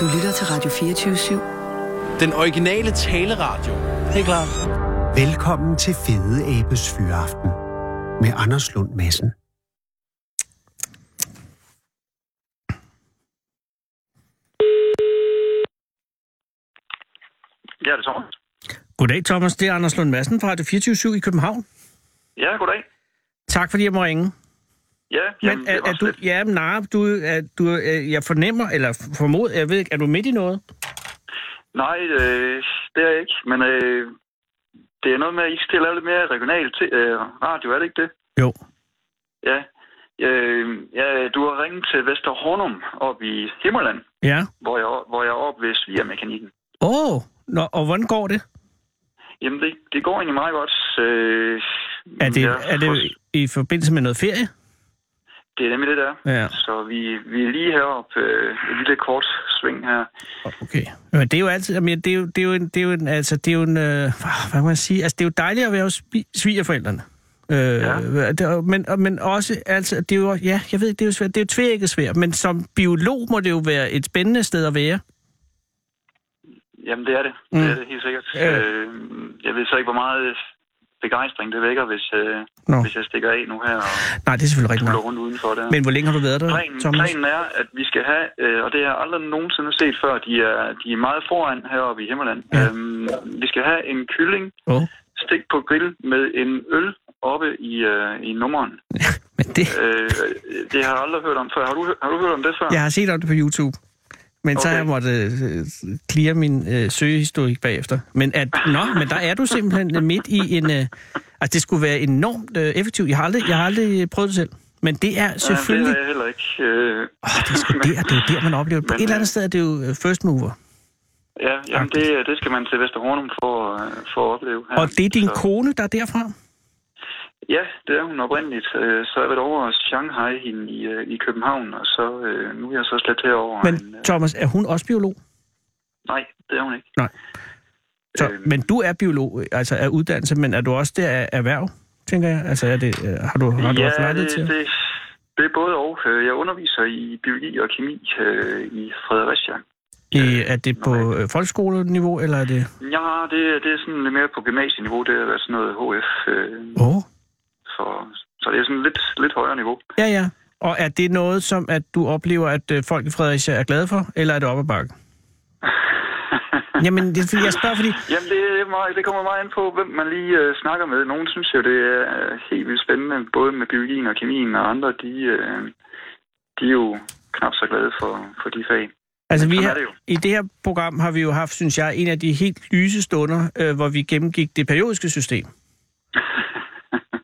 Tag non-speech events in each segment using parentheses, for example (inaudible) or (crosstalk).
Du lytter til Radio 24 Den originale taleradio. Helt klar. Velkommen til Fede Abes Fyraften med Anders Lund Madsen. Ja, det er Thomas. Goddag, Thomas. Det er Anders Lund Madsen fra Radio 24 i København. Ja, goddag. Tak, fordi jeg må ringe. Ja, jamen, Men er, er du, ja, nej, du, er, du, er, jeg fornemmer, eller formod, jeg ved ikke, er du midt i noget? Nej, øh, det er jeg ikke. Men øh, det er noget med, at I skal lave lidt mere regional øh, radio, er det ikke det? Jo. Ja. Øh, ja, du har ringet til Vester Hornum op i Himmerland, Ja. hvor jeg, hvor jeg er oppe ved svigermekanikken. Åh, oh, Nå, og hvordan går det? Jamen, det, det går egentlig meget godt. Øh, Er det, jeg er det i forbindelse med noget ferie? Det er nemlig det der. Ja. Så vi, vi er lige heroppe, øh, et lille kort sving her. Okay. Men det er jo altid, jamen, det er jo, det er jo en, det er jo en, altså, det er jo en, øh, hvad kan man sige, altså, det er jo dejligt at være hos svi- svigerforældrene. Øh, ja. det, er- men, men også, altså, det er jo, ja, jeg ved, det er jo svært, det er jo tvækket svært, men som biolog må det jo være et spændende sted at være. Jamen, det er det. Mm. Mm. Det er det helt sikkert. Ja. Øh, jeg ved så ikke, hvor meget begejstring det vækker, hvis, øh, Nå. hvis jeg stikker af nu her og Nej, det er selvfølgelig rigtigt rundt udenfor der. Men hvor længe har du været der, planen, Thomas? planen er, at vi skal have, øh, og det har jeg aldrig nogensinde set før, de er, de er meget foran heroppe i Himmerland. Ja. Øhm, vi skal have en kylling Åh, stik på grill med en øl oppe i, øh, i nummeren. (laughs) men det, Øh, det har jeg aldrig hørt om før. Har du, har du hørt om det før? jeg har set om det på YouTube. Men så har Okay. jeg måttet øh, clear min øh, søgehistorik bagefter. Men, at, nå, men der er du simpelthen øh, midt i en... Øh, altså, det skulle være enormt øh, effektivt. Jeg har, aldrig, jeg har aldrig prøvet det selv. Men det er selvfølgelig... Ja, det har jeg heller ikke. Øh, Åh, det, er sgu der, det er der, man oplever det. På (laughs) Men, et eller andet øh, sted er det jo øh, first mover. ja, jamen det, det skal man til Vesterhornum for, øh, for at opleve. Her. Og det er din Så- kone, der er derfra? Ja, det er hun oprindeligt. Øh, Så har jeg været over Shanghai hende i, øh, i København, og så øh, nu er jeg så slet herover. Men en, Thomas, er hun også biolog? nej, det er hun ikke. Nej. Så, Øhm. men du er biolog, altså af uddannelse, men er du også der af erhverv, tænker jeg? Altså, er det, har du, har du ja, lejlighed det, til? det, det er både og. Jeg underviser i biologi og kemi øh, i Fredericia. I, er det på øh, folkeskoleniveau, eller er det... Ja, det, det er sådan lidt mere på gymnasieniveau. Det er sådan noget HF. Øh, Åh. Oh. Så, så det er sådan lidt, lidt højere niveau. Ja, ja. Og er det noget, som at du oplever, at øh, folk i Fredericia er glade for, eller er det op ad bakke? (laughs) Jamen, det jeg spørger, fordi... Jamen, det, er meget, det kommer meget an på, hvem man lige øh, snakker med. Nogle synes jo, det er øh, helt vildt spændende, både med biologien og kemien, og andre, de, øh, de er jo knap så glade for, for de fag. Altså, vi har, det jo. i det her program har vi jo haft, synes jeg, en af de helt lyse stunder, øh, hvor vi gennemgik det periodiske system.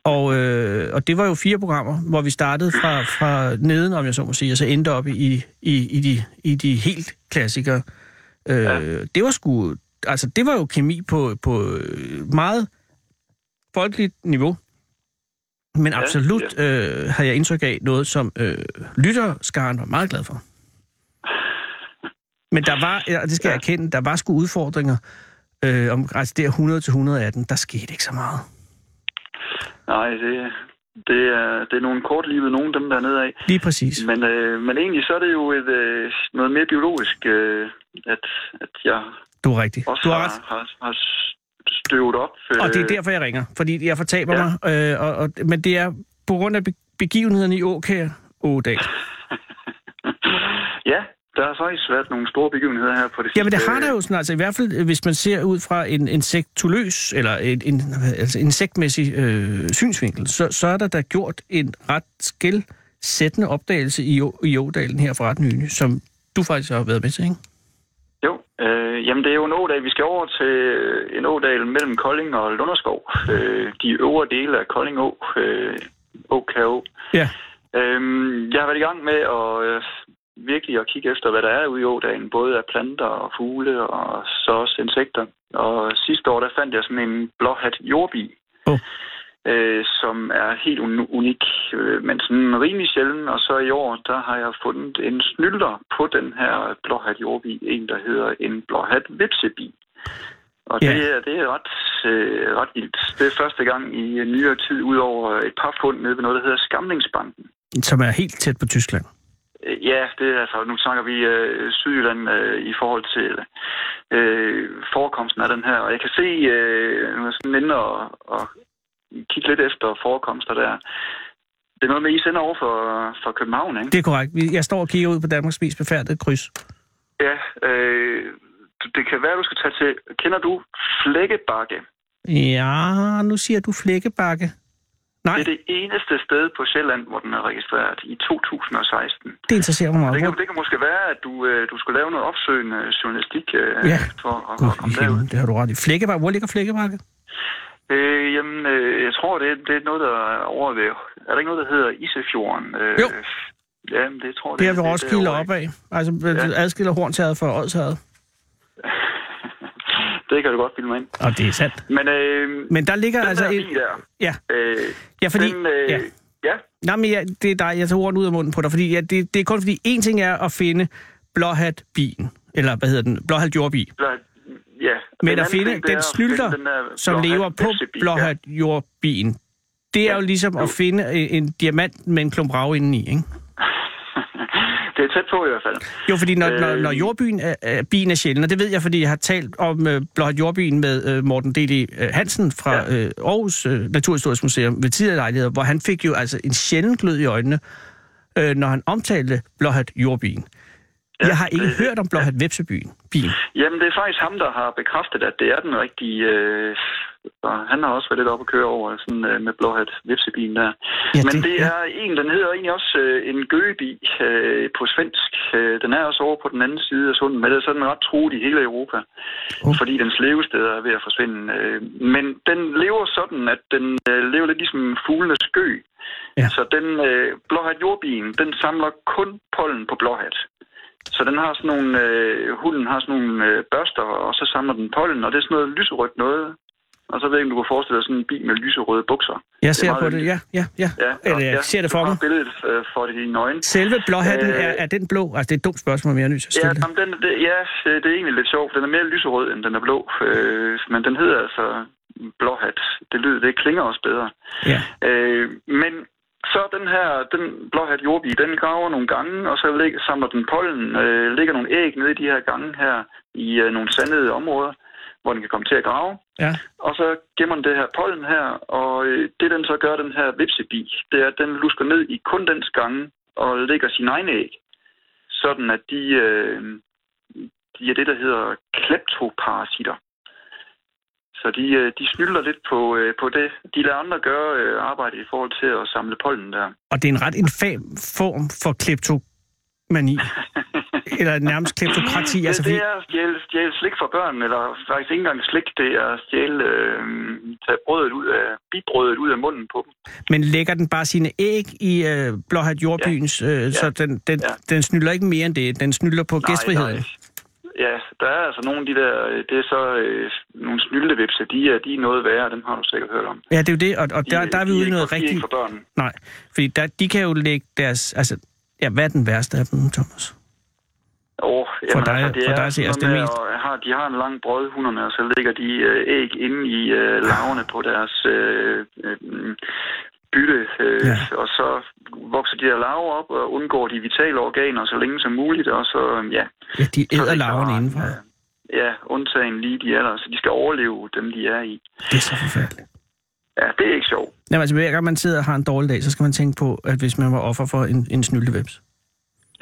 Og, øh, og det var jo fire programmer, hvor vi startede fra, fra neden, om jeg så må sige, og så endte op i, i, i, de, i de helt klassikere. Øh, Ja. Det var sgu... Altså, det var jo kemi på, på meget folkeligt niveau. Men Ja, absolut øh, har jeg indtryk af noget, som øh, lytterskaren var meget glad for. Men der var, ja, det skal ja. jeg erkende, der var sgu udfordringer øh, om altså der 100 til 118, der skete ikke så meget. Nej, det, det, er, det er nogle kortlivede nogen, dem der er nedad. Lige præcis. Men, øh, men egentlig så er det jo et, øh, noget mere biologisk, øh, at, at jeg Du er rigtig. også Du har har, har, har støvet op. Øh, Og det er derfor, jeg ringer. Fordi jeg fortaber Ja. mig. Øh, og, og, men det er på grund af be- begivenhederne i Åkær Ådal. (laughs) Ja, der har faktisk været nogle store begivenheder her på det Jamen det sidste. har der jo sådan, altså i hvert fald, øh, hvis man ser ud fra en insektoløs, eller en, en altså insektmæssig øh, synsvinkel, så, så er der da gjort en ret skældsættende opdagelse i, i Ådalen her for ret nylig, som du faktisk har været med til, ikke? Jo, øh, jamen det er jo en ådal. Vi skal over til øh, en ådal mellem Kolding og Lunderskov. Øh, de øvre dele af Kolding Å, øh, Åkærå. Ja. Øhm, jeg har været i gang med at øh, virkelig at kigge efter, hvad der er ude i ådalen. Både af planter og fugle og så også insekter. Og sidste år, der fandt jeg sådan en blåhat jordbi. Åh. Øh, som er helt un- unik, øh, men sådan rimelig sjælden. Og så i år, der har jeg fundet en snylder på den her blåhat jordbi. En, der hedder en blåhat vipsebi. Og det, er, det er ret, øh, ret vildt. Det er første gang i nyere tid, ud over et par fund nede ved noget, der hedder Skamlingsbanken. Som er helt tæt på Tyskland. Øh, Ja, det er altså, nu snakker vi øh, Sydjylland øh, i forhold til øh, forekomsten af den her. Og jeg kan se, øh, nu er sådan inde og, og kigge lidt efter forekomster der. Det er noget med, I sender over for, for København, ikke? Det er korrekt. Jeg står og kigger ud på Danmarks mest befærdede kryds. Ja, øh, det kan være, du skal tage til... Kender du Flækkebakke? Ja, nu siger du flækkebakke. Nej, Det er det eneste sted på Sjælland, hvor den er registreret i 2016. det interesserer mig Det meget. kan, det kan måske være, at du, øh, du skulle lave noget opsøgende journalistik øh, Ja. for at, at komme derud. det har du ret i. Flækkebakke, hvor ligger flækkebakke? Øh, jamen, øh, jeg tror, det, er- det er noget, der er over ved... Er der ikke noget, der hedder Isefjorden? Øh, Jo. Ja, men det tror jeg, Det er ved det Roskilde opad. Altså, ja. adskiller Hornshavet fra Odshavet. Det kan du godt bilde mig ind. Og det er sandt. Men, øh, Men der ligger den altså... der En, der, ja, øh, ja, fordi... den, øh, ja. ja. Nej, men ja, det er dig, jeg tager ordene ud af munden på dig, fordi ja, det, det er kun fordi, en ting er at finde blåhat-bilen, eller hvad hedder den, blåhat jordbil, Der, ja. men Den at finde den at snylter, finde den der som lever på blåhat jordbilen. Det er Ja. jo ligesom at finde en, en diamant med en klump rav indeni, ikke? Tæt på i hvert fald. Jo, fordi når, øh... når, når jordbyen er, er, bien er sjælden, og det ved jeg, fordi jeg har talt om øh, blåhat jordbyen med øh, Morten D.D. øh, Hansen fra Ja. øh, Aarhus øh, Naturhistorisk Museum ved tidligere lejligheder, hvor han fik jo altså en sjælden glød i øjnene, øh, når han omtalte blåhat jordbyen. Ja, jeg har ikke det- hørt om blåhat vepsebyen. Bilen. Jamen, det er faktisk ham, der har bekræftet, at det er den rigtige... Øh, og han har også været lidt op at køre over sådan, øh, med blåhat vipsebilen der. Ja, Men det- det, ja. er en, den hedder egentlig også øh, en gøgebi øh, på svensk. Øh, den er også over på den anden side af sunden, men det er sådan ret truet i hele Europa. Oh. Fordi dens levesteder er ved at forsvinde. Øh, men den lever sådan, at den øh, lever lidt ligesom fuglenes skø. Ja. Så den øh, blåhat jordbien, den samler kun pollen på blåhat. Så den har sådan nogle, øh, hunden har sådan nogle øh, børster, og så samler den pollen, og det er sådan noget lyserødt noget. Og så ved jeg ikke, om du kan forestille dig sådan en bil med lyserøde bukser. Jeg er ser meget på det, ja, ja, ja. Ja, Eller jeg ja, ser det for mig. billedet øh, for det i dine øjne. Selve blåhatten, Øh, er, er den blå? Altså, det er et dumt spørgsmål, men jeg er nødt til at Ja, stille det. jamen, den, det, ja, øh, det er egentlig lidt sjovt. Den er mere lyserød, end den er blå. Øh, men den hedder altså blåhat. Det lyder, det klinger også bedre. Ja. Øh, men så den her, den blåhat jordbi, den graver nogle gange, og så ligger, samler den pollen, øh, ligger nogle æg nede i de her gange her i øh, nogle sandede områder, hvor den kan komme til at grave. Ja. Og så gemmer den det her pollen her, og øh, det den så gør, den her vipsebi, det er, at den lusker ned i kun dens gange og lægger sine egne æg. Sådan at de, øh, de er det, der hedder kleptoparasitter. Så de, øh, de snylder lidt på, øh, på det. De lader andre gøre arbejde i forhold til at samle pollen der. Og det er en ret infam form for kleptomani. (laughs) Eller nærmest kleptokrati. Det, Altså, det fordi, er at stjæle, stjæle slik fra børn, eller faktisk ikke engang slik, det er at stjæle, øh, tage brødet ud af, bibrødet ud af munden på dem. men lægger den bare sine æg i øh, blåhat jordbyens, øh, så den, den, Ja. den snylder ikke mere end det. Den snylder på gæstfriheden. Ja, der er altså nogle af de der, øh, det er så øh, nogle snyltevipse, de er, de er noget værre, dem har du sikkert hørt om. Ja, det er jo det, og, og der, De- der er vi de ude i noget de er rigtigt... ikke for børn. Nej, fordi der, de kan jo lægge deres... Altså, ja, hvad er den værste af dem, Thomas? Oh, For dig- for dig at se, altså, det mest- at har, de har en lang brød, hunderne, og så ligger de øh, æg inde i øh, laverne på deres øh, øh, bytte, øh, Ja. og så vokser de her larver op og undgår de vitale organer så længe som muligt, og så, øh, ja, Ja, de er æder det larverne indenfra. øh, Ja, undtagen lige de alder, så de skal overleve dem, de er i. Det er så forfærdeligt. Ja, det er ikke sjovt. Jamen, altså, hver gang man sidder og har en dårlig dag, så skal man tænke på, at hvis man var offer for en, en snyltevips.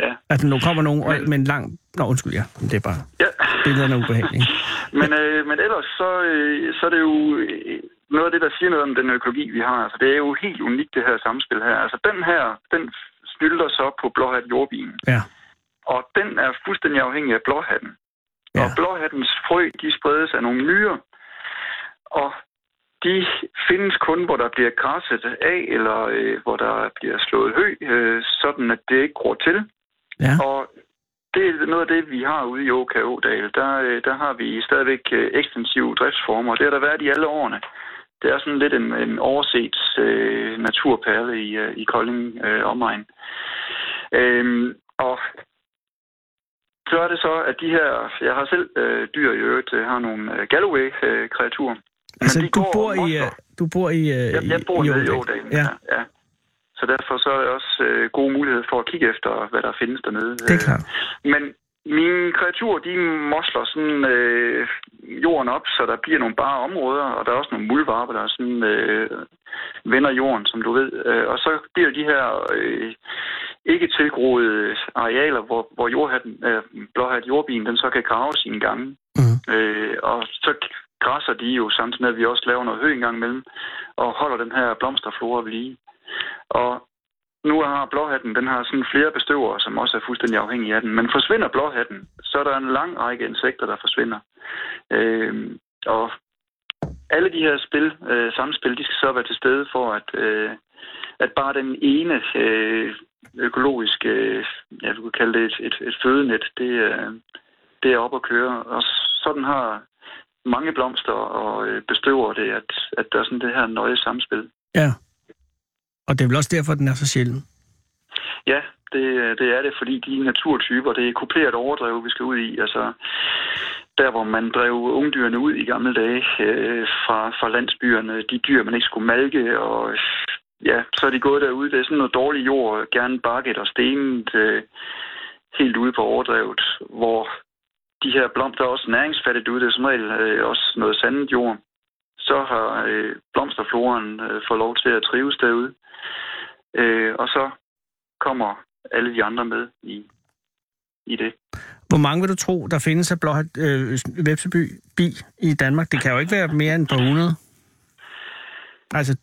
Ja. At nu kommer nogen og- med en lang... Nå, undskyld, ja. Men Det er bare... Ja. Billederne er ubehagelige. (laughs) Men, øh, men ellers så, øh, så er det jo øh, noget af det, der siger noget om den økologi, vi har. Altså, det er jo helt unikt, det her samspil her. Altså, den her, den snylder så på blåhat jordbien. Ja. Og den er fuldstændig afhængig af blåhatten. Ja. Og blåhattens frø, de spredes af nogle myrer. Og de findes kun, hvor der bliver græsset af, eller øh, hvor der bliver slået hø, øh, sådan at det ikke gror til. Ja. Og det er noget af det, vi har ude i Åka Ådal. Der, øh, der har vi stadigvæk øh, ekstensive driftsformer. Det har der været i alle årene. Det er sådan lidt en, en overset øh, naturperle i, øh, i Kolding øh, omegn. Øhm, og så er det så, at de her... Jeg har selv øh, dyr i øvrigt, øh, har nogle øh, Galloway-kreaturer. Altså, de du går bor i... øh, Du bor i... øh, Jeg, jeg bor i i Ådal. Ådalen. Ja. ja. Så derfor så er der også øh, gode muligheder for at kigge efter, hvad der findes dernede. Det er klart. Men mine kreaturer, de mosler sådan øh, jorden op, så der bliver nogle bare områder, og der er også nogle muldvarpe, der sådan øh, vender jorden, som du ved. Øh, og så bliver de her øh, ikke tilgroede arealer, hvor, hvor jordhatten, øh, blåhat jordbien, den så kan grave sine gange. Mm. Øh, og så græsser de jo samtidig med, at vi også laver noget hø en gang imellem, og holder den her blomsterflora ved lige. Og nu har blåhatten, den har sådan flere bestøvere, som også er fuldstændig afhængige af den. Men forsvinder blåhatten, så er der en lang række insekter, der forsvinder. Øh, og alle de her spil, øh, samspil, de skal så være til stede for, at, øh, at bare den ene øh, økologiske, øh, jeg vil kalde det et, et, et fødenet, det, øh, det er op at køre. Og sådan har mange blomster og øh, bestøver det, at, at der er sådan det her nøje samspil. Ja. Og det er vel også derfor, den er så sjælden. Ja, det, det er det, fordi de naturtyper, det er kuperet overdrev, vi skal ud i. Altså, der hvor man drev ungdyrene ud i gamle dage øh, fra, fra landsbyerne, de dyr, man ikke skulle malke, og ja, så er de gået derude. Det er sådan noget dårlig jord, gerne bakket og stenet, øh, helt ude på overdrevet, hvor de her blomster er også næringsfattigt ude. Det er som regel øh, også noget sandet jord. Så har øh, blomsterfloren øh, fået lov til at trives derude. Øh, og så kommer alle de andre med i, i det. Hvor mange vil du tro, der findes af blåhat øh, vepseby bi i Danmark? Det kan jo ikke være mere end et par hundrede. Altså,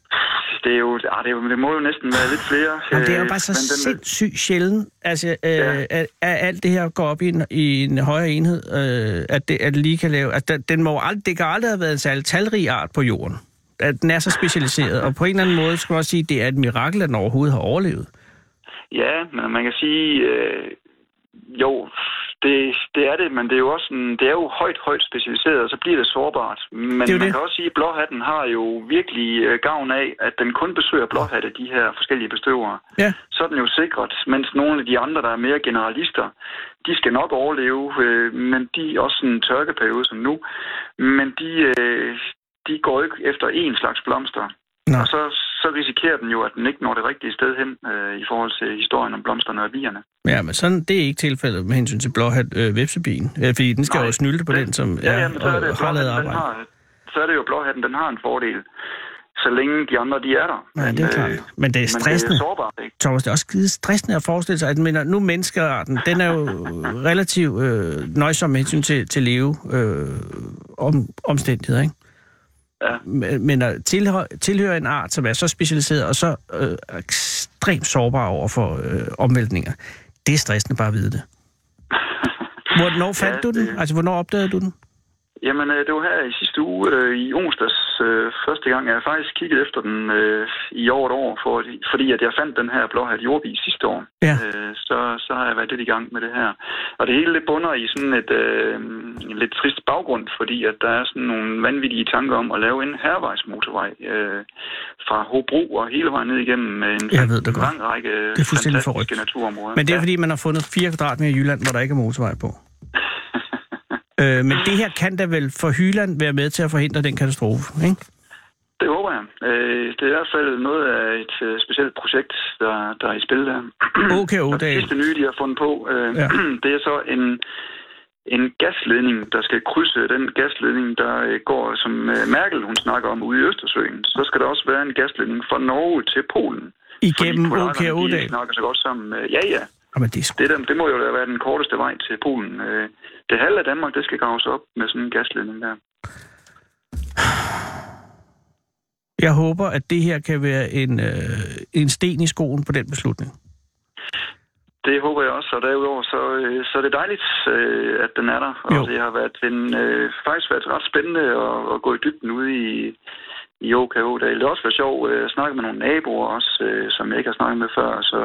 det, er jo, ah, det, er jo, det må jo næsten være lidt flere. Jamen, det er jo øh, bare så den, sindssygt sjældent, altså, øh, Ja. at, at alt det her går op i en, i en højere enhed, øh, at, det, at det lige kan lave... Altså, den- den må aldrig, det kan aldrig have været en særlig talrig art på jorden. At den er så specialiseret, og på en eller anden måde skal man også sige, at det er et mirakel, at den overhovedet har overlevet. Ja, men man kan sige, øh, jo, det, det er det, men det er jo også en, det er jo højt, højt specialiseret, og så bliver det sårbart. Men Det man det. kan også sige, at blåhatten har jo virkelig øh, gavn af, at den kun besøger blåhatte, de her forskellige bestøvere. Ja, Så er den jo sikret, mens nogle af de andre, der er mere generalister, de skal nok overleve, øh, men de er også sådan en tørkeperiode som nu, men de, øh, de går ikke efter én slags blomster. Nå. Og så, så risikerer den jo, at den ikke når det rigtige sted hen øh, i forhold til historien om blomsterne og bierne. ja men sådan, det er ikke tilfældet med hensyn til blåhat øh, vepsebien, øh, fordi den skal Nej, jo snylte på det- den, som Ja, ja, men så er det, og har lavet arbejde. har, så er det jo blåhatten, den har en fordel, så længe de andre, de er der. Ja, det er øh, klart. Men det er Men stressende. det er sårbart, ikke? Thomas, det er også skide stressende at forestille sig, at mener, nu menneskearten, den er jo relativt øh, nøjsom med hensyn til, til leve øh, om, omstændigheder, ikke? Ja. Men, men at tilhøre, tilhøre en art, som er så specialiseret og så øh, ekstremt sårbar over for øh, omvæltninger, det er stressende bare at vide det. (laughs) Hvornår fandt Ja, du den? det- Altså, hvornår opdagede du den? Jamen, øh, det var her i sidste uge, øh, i onsdags, øh, første gang, jeg har faktisk kigget efter den i over et år, for, fordi at jeg fandt den her blåhat jordbi sidste år. Ja. Så, så har jeg været lidt i gang med det her. Og det hele det bunder i sådan et øh, en lidt trist baggrund, fordi at der er sådan nogle vanvittige tanker om at lave en hervejsmotorvej øh, fra Hobro og hele vejen ned igennem en Jeg ved det godt. lang række Det er fuldstændig fantastiske naturområder. Men det er, Ja. fordi man har fundet 4 kvadratmeter i Jylland, hvor der ikke er motorvej på. Øh, men det her kan da vel for Hyland være med til at forhindre den katastrofe, ikke? Det håber jeg. Øh, det er i hvert fald noget af et øh, specielt projekt, der, der er i spil der. (clears throat) Okay, Og det sidste nye, de har fundet på, øh, Ja. (clears throat) det er så en, en gasledning, der skal krydse den gasledning, der går, som Merkel hun snakker om, ude i Østersøen. Så skal der også være en gasledning fra Norge til Polen. Igennem Fordi OK polakkerne, Odal. De snakker så godt sammen. Ja, ja. Jamen, det sgu... Det, der, det må jo være den korteste vej til Polen. Øh, Det halve af Danmark, det skal graves op med sådan en gasledning der. Jeg håber, at det her kan være en, øh, en sten i skoen på den beslutning. Det håber jeg også, og derudover så, øh, så er det dejligt, øh, at den er der. Jo. Og det har været en, faktisk været ret spændende at, at gå i dybden ude i, i OKO. Det har også været sjovt at snakke med nogle naboer også, som jeg ikke har snakket med før. Så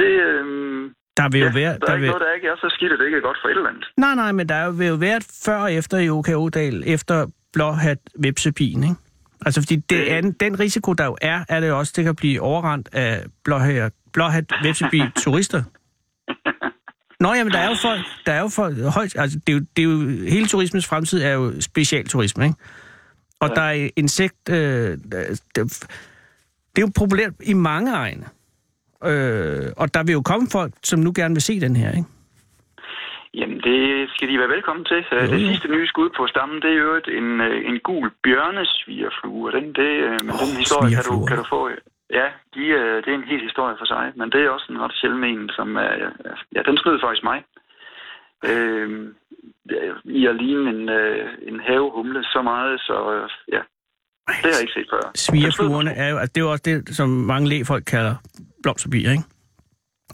det, øh, Der vil jo ja, være... der er Der ikke vil... noget, der ikke er så skidt, at det ikke er godt for et eller andet. Nej, nej, men der vil jo være et før og efter i OK Odal, efter blåhat vipsebien, ikke? Altså, fordi det Det- er, den risiko, der jo er, er det jo også, det kan blive overrendt af blåhat, blåhat vipsebi (laughs) turister. Nå, jamen, der er jo folk, der er jo folk, højt, altså, det er jo, det er jo, hele turismens fremtid er jo specialturisme, ikke? Og ja. der er insekt, øh, det, det er jo populært i mange egne. Øh, og der vil jo komme folk, som nu gerne vil se den her, ikke? Jamen, det skal de være velkommen til. Jo, det sidste nye skud på stammen, det er jo et- en, øh, en gul bjørnesvigerflue. Den, det, øh, men Åh, den historie kan du, kan du få. Ja, de, øh, det er en helt historie for sig. Men det er også en ret sjælden en, som er... Ja, den snød faktisk mig. Øh, I at ligne en, øh, en havehumle så meget, så øh, ja, det har jeg ikke set før. Svigerfluerne er jo, altså det er jo også det, som mange lægefolk kalder blomsterbier, ikke?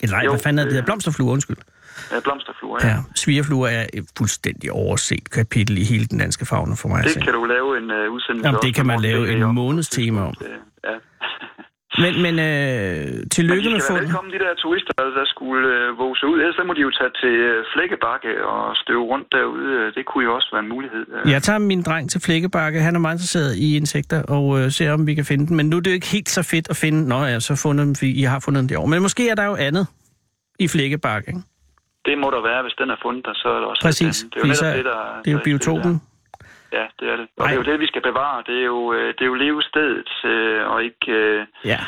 Eller nej, Jo, hvad fanden er det, hedder? Blomsterfluer, undskyld. Ja, blomsterfluer, ja. Ja, svigerfluer er et fuldstændig overset kapitel i hele den danske fauna for mig Det kan du lave en uh, udsendelse Jamen, det kan man lave en jo- måneds tema om. Men, men øh, Men tillykke de med skal være fundet. velkommen, de der turister, der- der skulle øh, våge sig ud. Ellers så må de jo tage til øh, Flækkebakke og støve rundt derude. Øh, Det kunne jo også være en mulighed. Øh, Jeg tager min dreng til Flækkebakke. Han er meget interesseret i insekter, og øh, ser, om vi kan finde den. Men nu er det jo ikke helt så fedt at finde... Nå ja, så fundet dem, I har fundet den derovre. Men måske er der jo andet i Flækkebakke, ikke? Det må der være, hvis den er fundet, og så er der også... Præcis. Det er jo så- det, der... Det er jo der biotopen. der. Ja, det er det. Og Ej. det er jo det, vi skal bevare. Det er jo, øh, det er jo levestedet, øh, og ikke, øh, Ja.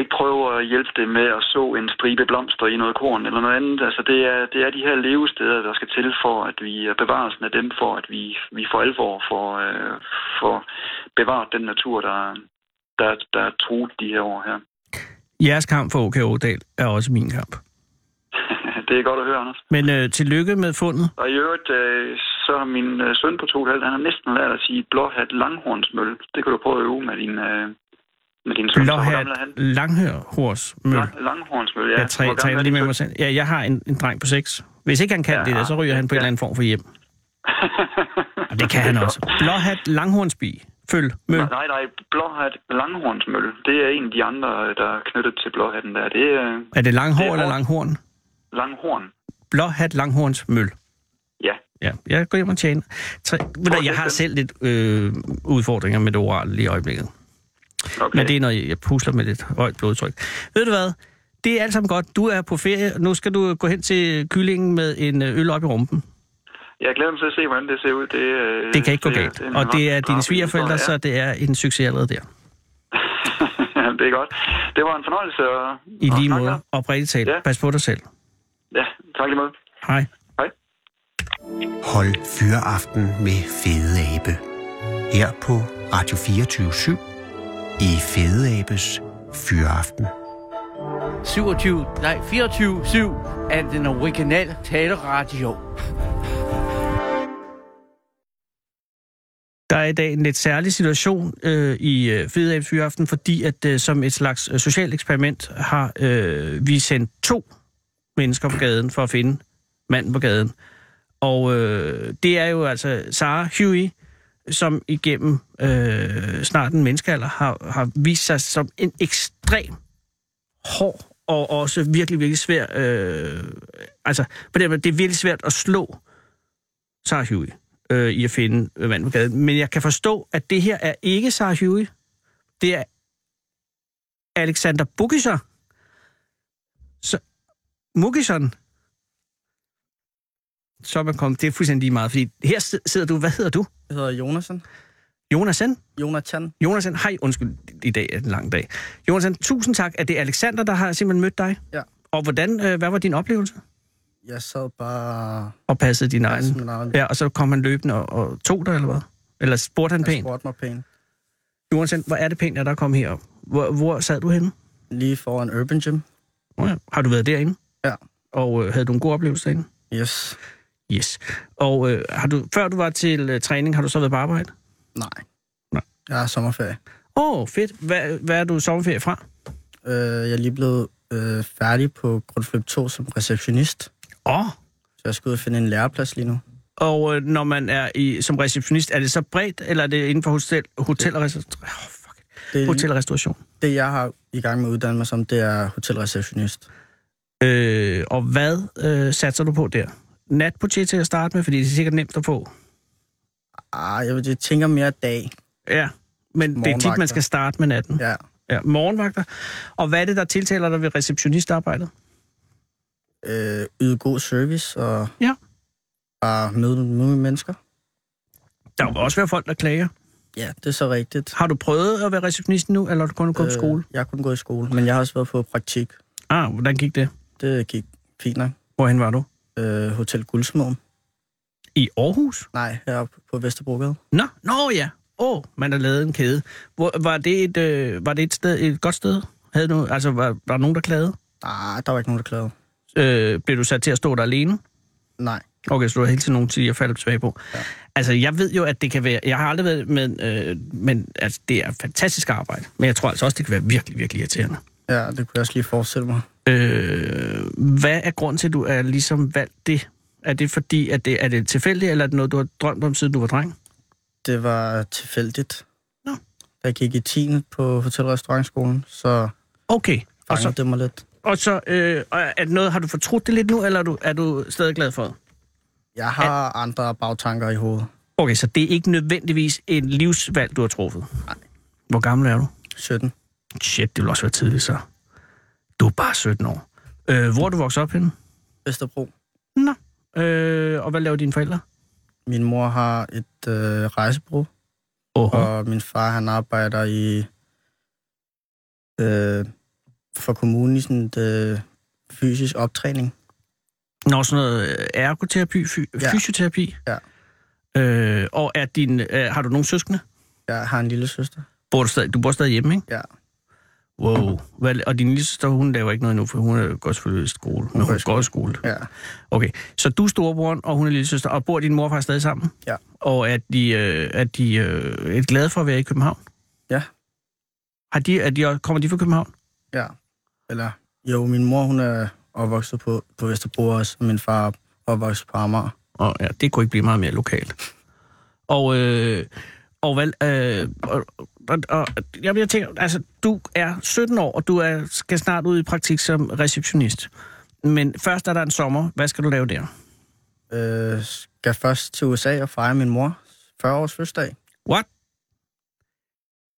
ikke prøve at hjælpe det med at så en stribe blomster i noget korn eller noget andet. Altså, det er, det er de her levesteder, der skal til for, at vi er bevarelsen af dem, for at vi, vi for alvor får, øh, får bevaret den natur, der, der, der er truet de her år her. Jeres kamp for OK Ådal er også min kamp. Det er godt at høre, Anders. Men øh, tillykke med fundet. Og i øvrigt, øh, så har min øh, søn på to han har næsten lært at sige blåhat langhornsmøl. Det kan du prøve at øve med din, øh, med din søn. Blåhat gammel er han? langhør hors møl. Lang, langhornsmøl, ja. Jeg træ, Hvor gammel træner er lige med mig selv. Ja, jeg har en, en dreng på 6. Hvis ikke han kan Ja, det der, så ryger han på en eller anden form for hjem. (laughs) Og det kan han også. Blåhat langhornsbi. Følg møl. Nej, nej, blåhat langhornsmøl. Det er en af de andre, øh, der er knyttet til blåhatten der. Det er Er det langhår Det er eller langhorn? Langhorn. Blåhat langhorns møl. Ja. Ja, jeg går hjem og tjener. Tre, du, jeg har selv lidt øh, udfordringer med det orale lige i øjeblikket. Okay. Men det er, når jeg pusler med lidt højt blodtryk. Ved du hvad? Det er alt sammen godt. Du er på ferie. Nu skal du gå hen til kyllingen med en øh, øl op i rumpen. Jeg glæder mig til at se, hvordan det ser ud. Det, øh, Det kan ikke gå galt. Og det er dine svigerforældre, historie, så det er en succes allerede der. ja. (laughs) det er godt. Det var en fornøjelse at I lige måde. Oprigtigt talt. Ja. Pas på dig selv. Ja, tak lige måde. Hej. Hej. Hold Fyraften med Fede Abe. Her på Radio 24 i Fede Abes Fyraften. 27, nej, 24-7 er den originale taleradio. Der er i dag en lidt særlig situation øh, i øh, Fede Abes Fyraften, fordi at øh, som et slags øh, socialt eksperiment har øh, vi sendt to mennesker på gaden for at finde manden på gaden. Og øh, det er jo altså Sarah Huey, som igennem øh, snart en menneskealder har, har vist sig som en ekstrem hård og også virkelig, virkelig svær... Øh, altså, på den måde, det er virkelig svært at slå Sarah Huey øh, i at finde øh, manden på gaden. Men jeg kan forstå, at det her er ikke Sarah Huey. Det er Alexander Bukiser. Mugison. Så er man kommet. Det er fuldstændig lige meget, fordi her sid- sidder du. Hvad hedder du? Jeg hedder Jonasen. Jonasen? Jonathan. Jonasen, hej, undskyld, i dag er en lang dag. Jonasen, tusind tak. Er det Alexander, der har simpelthen mødt dig? Ja. Og hvordan, øh, hvad var din oplevelse? Jeg sad bare... Og passede din egen? Ja, og så kom han løbende og, og tog dig, eller hvad? Eller spurgte han Jeg pænt? spurgte mig pænt. Jonasen, hvor er det pænt, at der kom herop? Hvor, hvor sad du henne? Lige foran Urban Gym. Oh, ja. Har du været derinde? Ja. Og øh, havde du en god oplevelse derinde? Yes. Yes. Og øh, har du, før du var til øh, træning, har du så været på arbejde? Nej. Nej. Jeg har sommerferie. Åh, oh, fedt. Hvad, hvad er du sommerferie fra? Øh, jeg er lige blevet øh, færdig på Grundflip 2 som receptionist. Åh, oh. Så jeg skal ud og finde en læreplads lige nu. Og øh, når man er i, som receptionist, er det så bredt, eller er det inden for hotel, hotel, og, resta- oh, fuck. Det, hotel og restauration? det, jeg har i gang med at uddanne mig som, det er hotelreceptionist. Øh, og hvad øh, satser du på der? Natportier til at starte med, fordi det er sikkert nemt at få. Ah, jeg, jeg tænker mere dag. Ja, men det er tit, man skal starte med natten. Ja. Ja, morgenvagter. Og hvad er det, der tiltaler dig ved receptionistarbejdet? Øh, yde god service og Ja. bare møde, møde mennesker. Der vil også være folk, der klager. Ja, det er så rigtigt. Har du prøvet at være receptionist nu, eller har du kun gået på skole? Jeg har kun gået i skole, men jeg har også været på praktik. Ah, hvordan gik det? Det gik fint nok. Hvorhen var du? Øh, Hotel Guldsmeden. I Aarhus? Nej, heroppe på Vesterbrogade. Nå, nå ja. Åh, oh, man har lavet en kæde. Hvor, var, det et, øh, var det et, sted, et godt sted? Havde du, altså, var, var der nogen, der klagede? Nej, der var ikke nogen, der klagede. Øh, blev du sat til at stå der alene? Nej. Okay, så du har hele tiden nogen til at falde tilbage på. Ja. Altså, jeg ved jo, at det kan være... Jeg har aldrig været med... Øh, men altså, det er fantastisk arbejde. Men jeg tror altså også, det kan være virkelig, virkelig irriterende. Ja, det kunne jeg også lige forestille mig. Øh, hvad er grunden til, at du er ligesom valgt det? Er det fordi, at det er det tilfældigt, eller er det noget, du har drømt om, siden du var dreng? Det var tilfældigt. Nå. Jeg gik i 10. på Hotel- og Restaurantskolen, så Okay. Og så, det mig lidt. og så øh, og er det noget, har du fortrudt det lidt nu, eller er du, er du stadig glad for det? Jeg har andre bagtanker i hovedet. Okay, så det er ikke nødvendigvis en livsvalg, du har truffet? Nej. Hvor gammel er du? 17. Shit, det vil også være tidligt så. Du er bare 17 år. Øh, hvor er du vokset op henne? Vesterbro. Nå. Øh, og hvad laver dine forældre? Min mor har et øh, rejsebureau, Oho. og min far han arbejder i øh, for kommunen i sådan et, øh, fysisk optræning. Nå, sådan noget øh, ergoterapi, fy- Ja. fysioterapi? Ja. Øh, og er din, øh, har du nogen søskende? Jeg har en lille søster. Bor du, stadig, du bor stadig hjemme, ikke? Ja. Wow. Hvad, og din lille søster, hun laver ikke noget nu, for hun er går selvfølgelig i skole. Går hun i går i skole. Ja. Okay, så du er storebror, og hun er lille søster, og bor din mor og far stadig sammen? Ja. Og er de, øh, er de øh, er glade for at være i København? Ja. Har de, er de, kommer de fra København? Ja. Eller, jo, min mor, hun er opvokset på, på Vesterbro også, og min far er opvokset på Amager. Og ja, det kunne ikke blive meget mere lokalt. Og, øh, og, vel, øh, og, og, og jeg, jeg tænker, altså, du er 17 år, og du er, skal snart ud i praktik som receptionist. Men først er der en sommer. Hvad skal du lave der? Øh, skal først til USA og fejre min mor 40 års fødselsdag. What?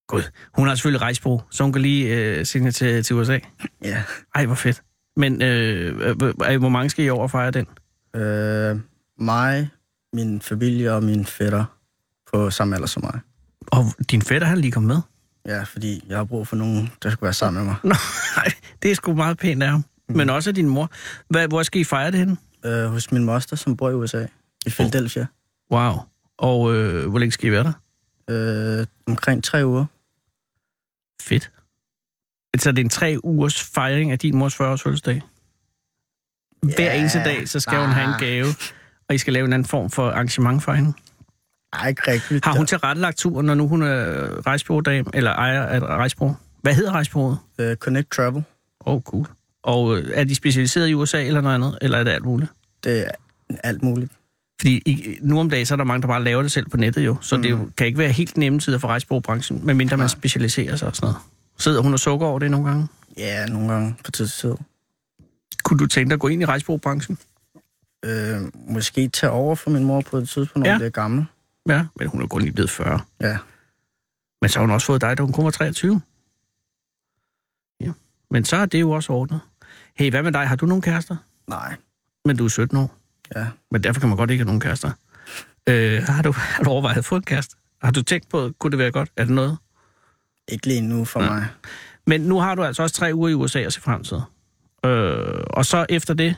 Gud, hun har selvfølgelig rejsbro, så hun kan lige øh, sende til, til USA. Ja. Ej, hvor fedt. Men øh, hvor mange skal I over og fejre den? Øh, mig, min familie og min fætter på samme alder som mig. Og din fætter, han lige kommet med? Ja, fordi jeg har brug for nogen, der skulle være sammen med mig. Nå, nej, det er sgu meget pænt af ham. Men også af din mor. Hvad, hvor skal I fejre det henne? Øh, hos min moster, som bor i USA. I Philadelphia. Wow. Og øh, hvor længe skal I være der? Øh, omkring tre uger. Fedt. Så det er en tre ugers fejring af din mors 40-års fødselsdag? Hver Ja, eneste dag, så skal hun have en gave, og I skal lave en anden form for arrangement for hende. Ej, ikke rigtigt. Har hun tilrettelagt turen, når nu hun er rejsebureaudame, eller ejer af et rejsebureau? Hvad hedder rejsebureauet? Øh, Connect Travel. Åh, oh, cool. Og øh, er de specialiseret i USA eller noget andet, eller er det alt muligt? Det er alt muligt. Fordi i, nu om dagen, så er der mange, der bare laver det selv på nettet jo, så mm. det jo, kan ikke være helt nemme tider for rejsebureaubranchen, medmindre man specialiserer sig og sådan noget. Sidder hun og sukker over det nogle gange? Ja, nogle gange på tid til tid. Kunne du tænke dig at gå ind i rejsebureaubranchen? Øh, måske tage over for min mor på et tidspunkt, når ja. det er gammel. Ja, men hun er kun lige blevet 40. Ja. Men så har hun også fået dig, da hun kun var 23. Ja. Men så er det jo også ordnet. Hey, hvad med dig? Har du nogen kærester? Nej. Men du er 17 år. Ja. Men derfor kan man godt ikke have nogen kærester. Øh, har, du, har (laughs) du overvejet at få en kæreste? Har du tænkt på, kunne det være godt? Er det noget? Ikke lige nu for Ja. mig. Men nu har du altså også tre uger i USA at se frem til. Øh, og så efter det,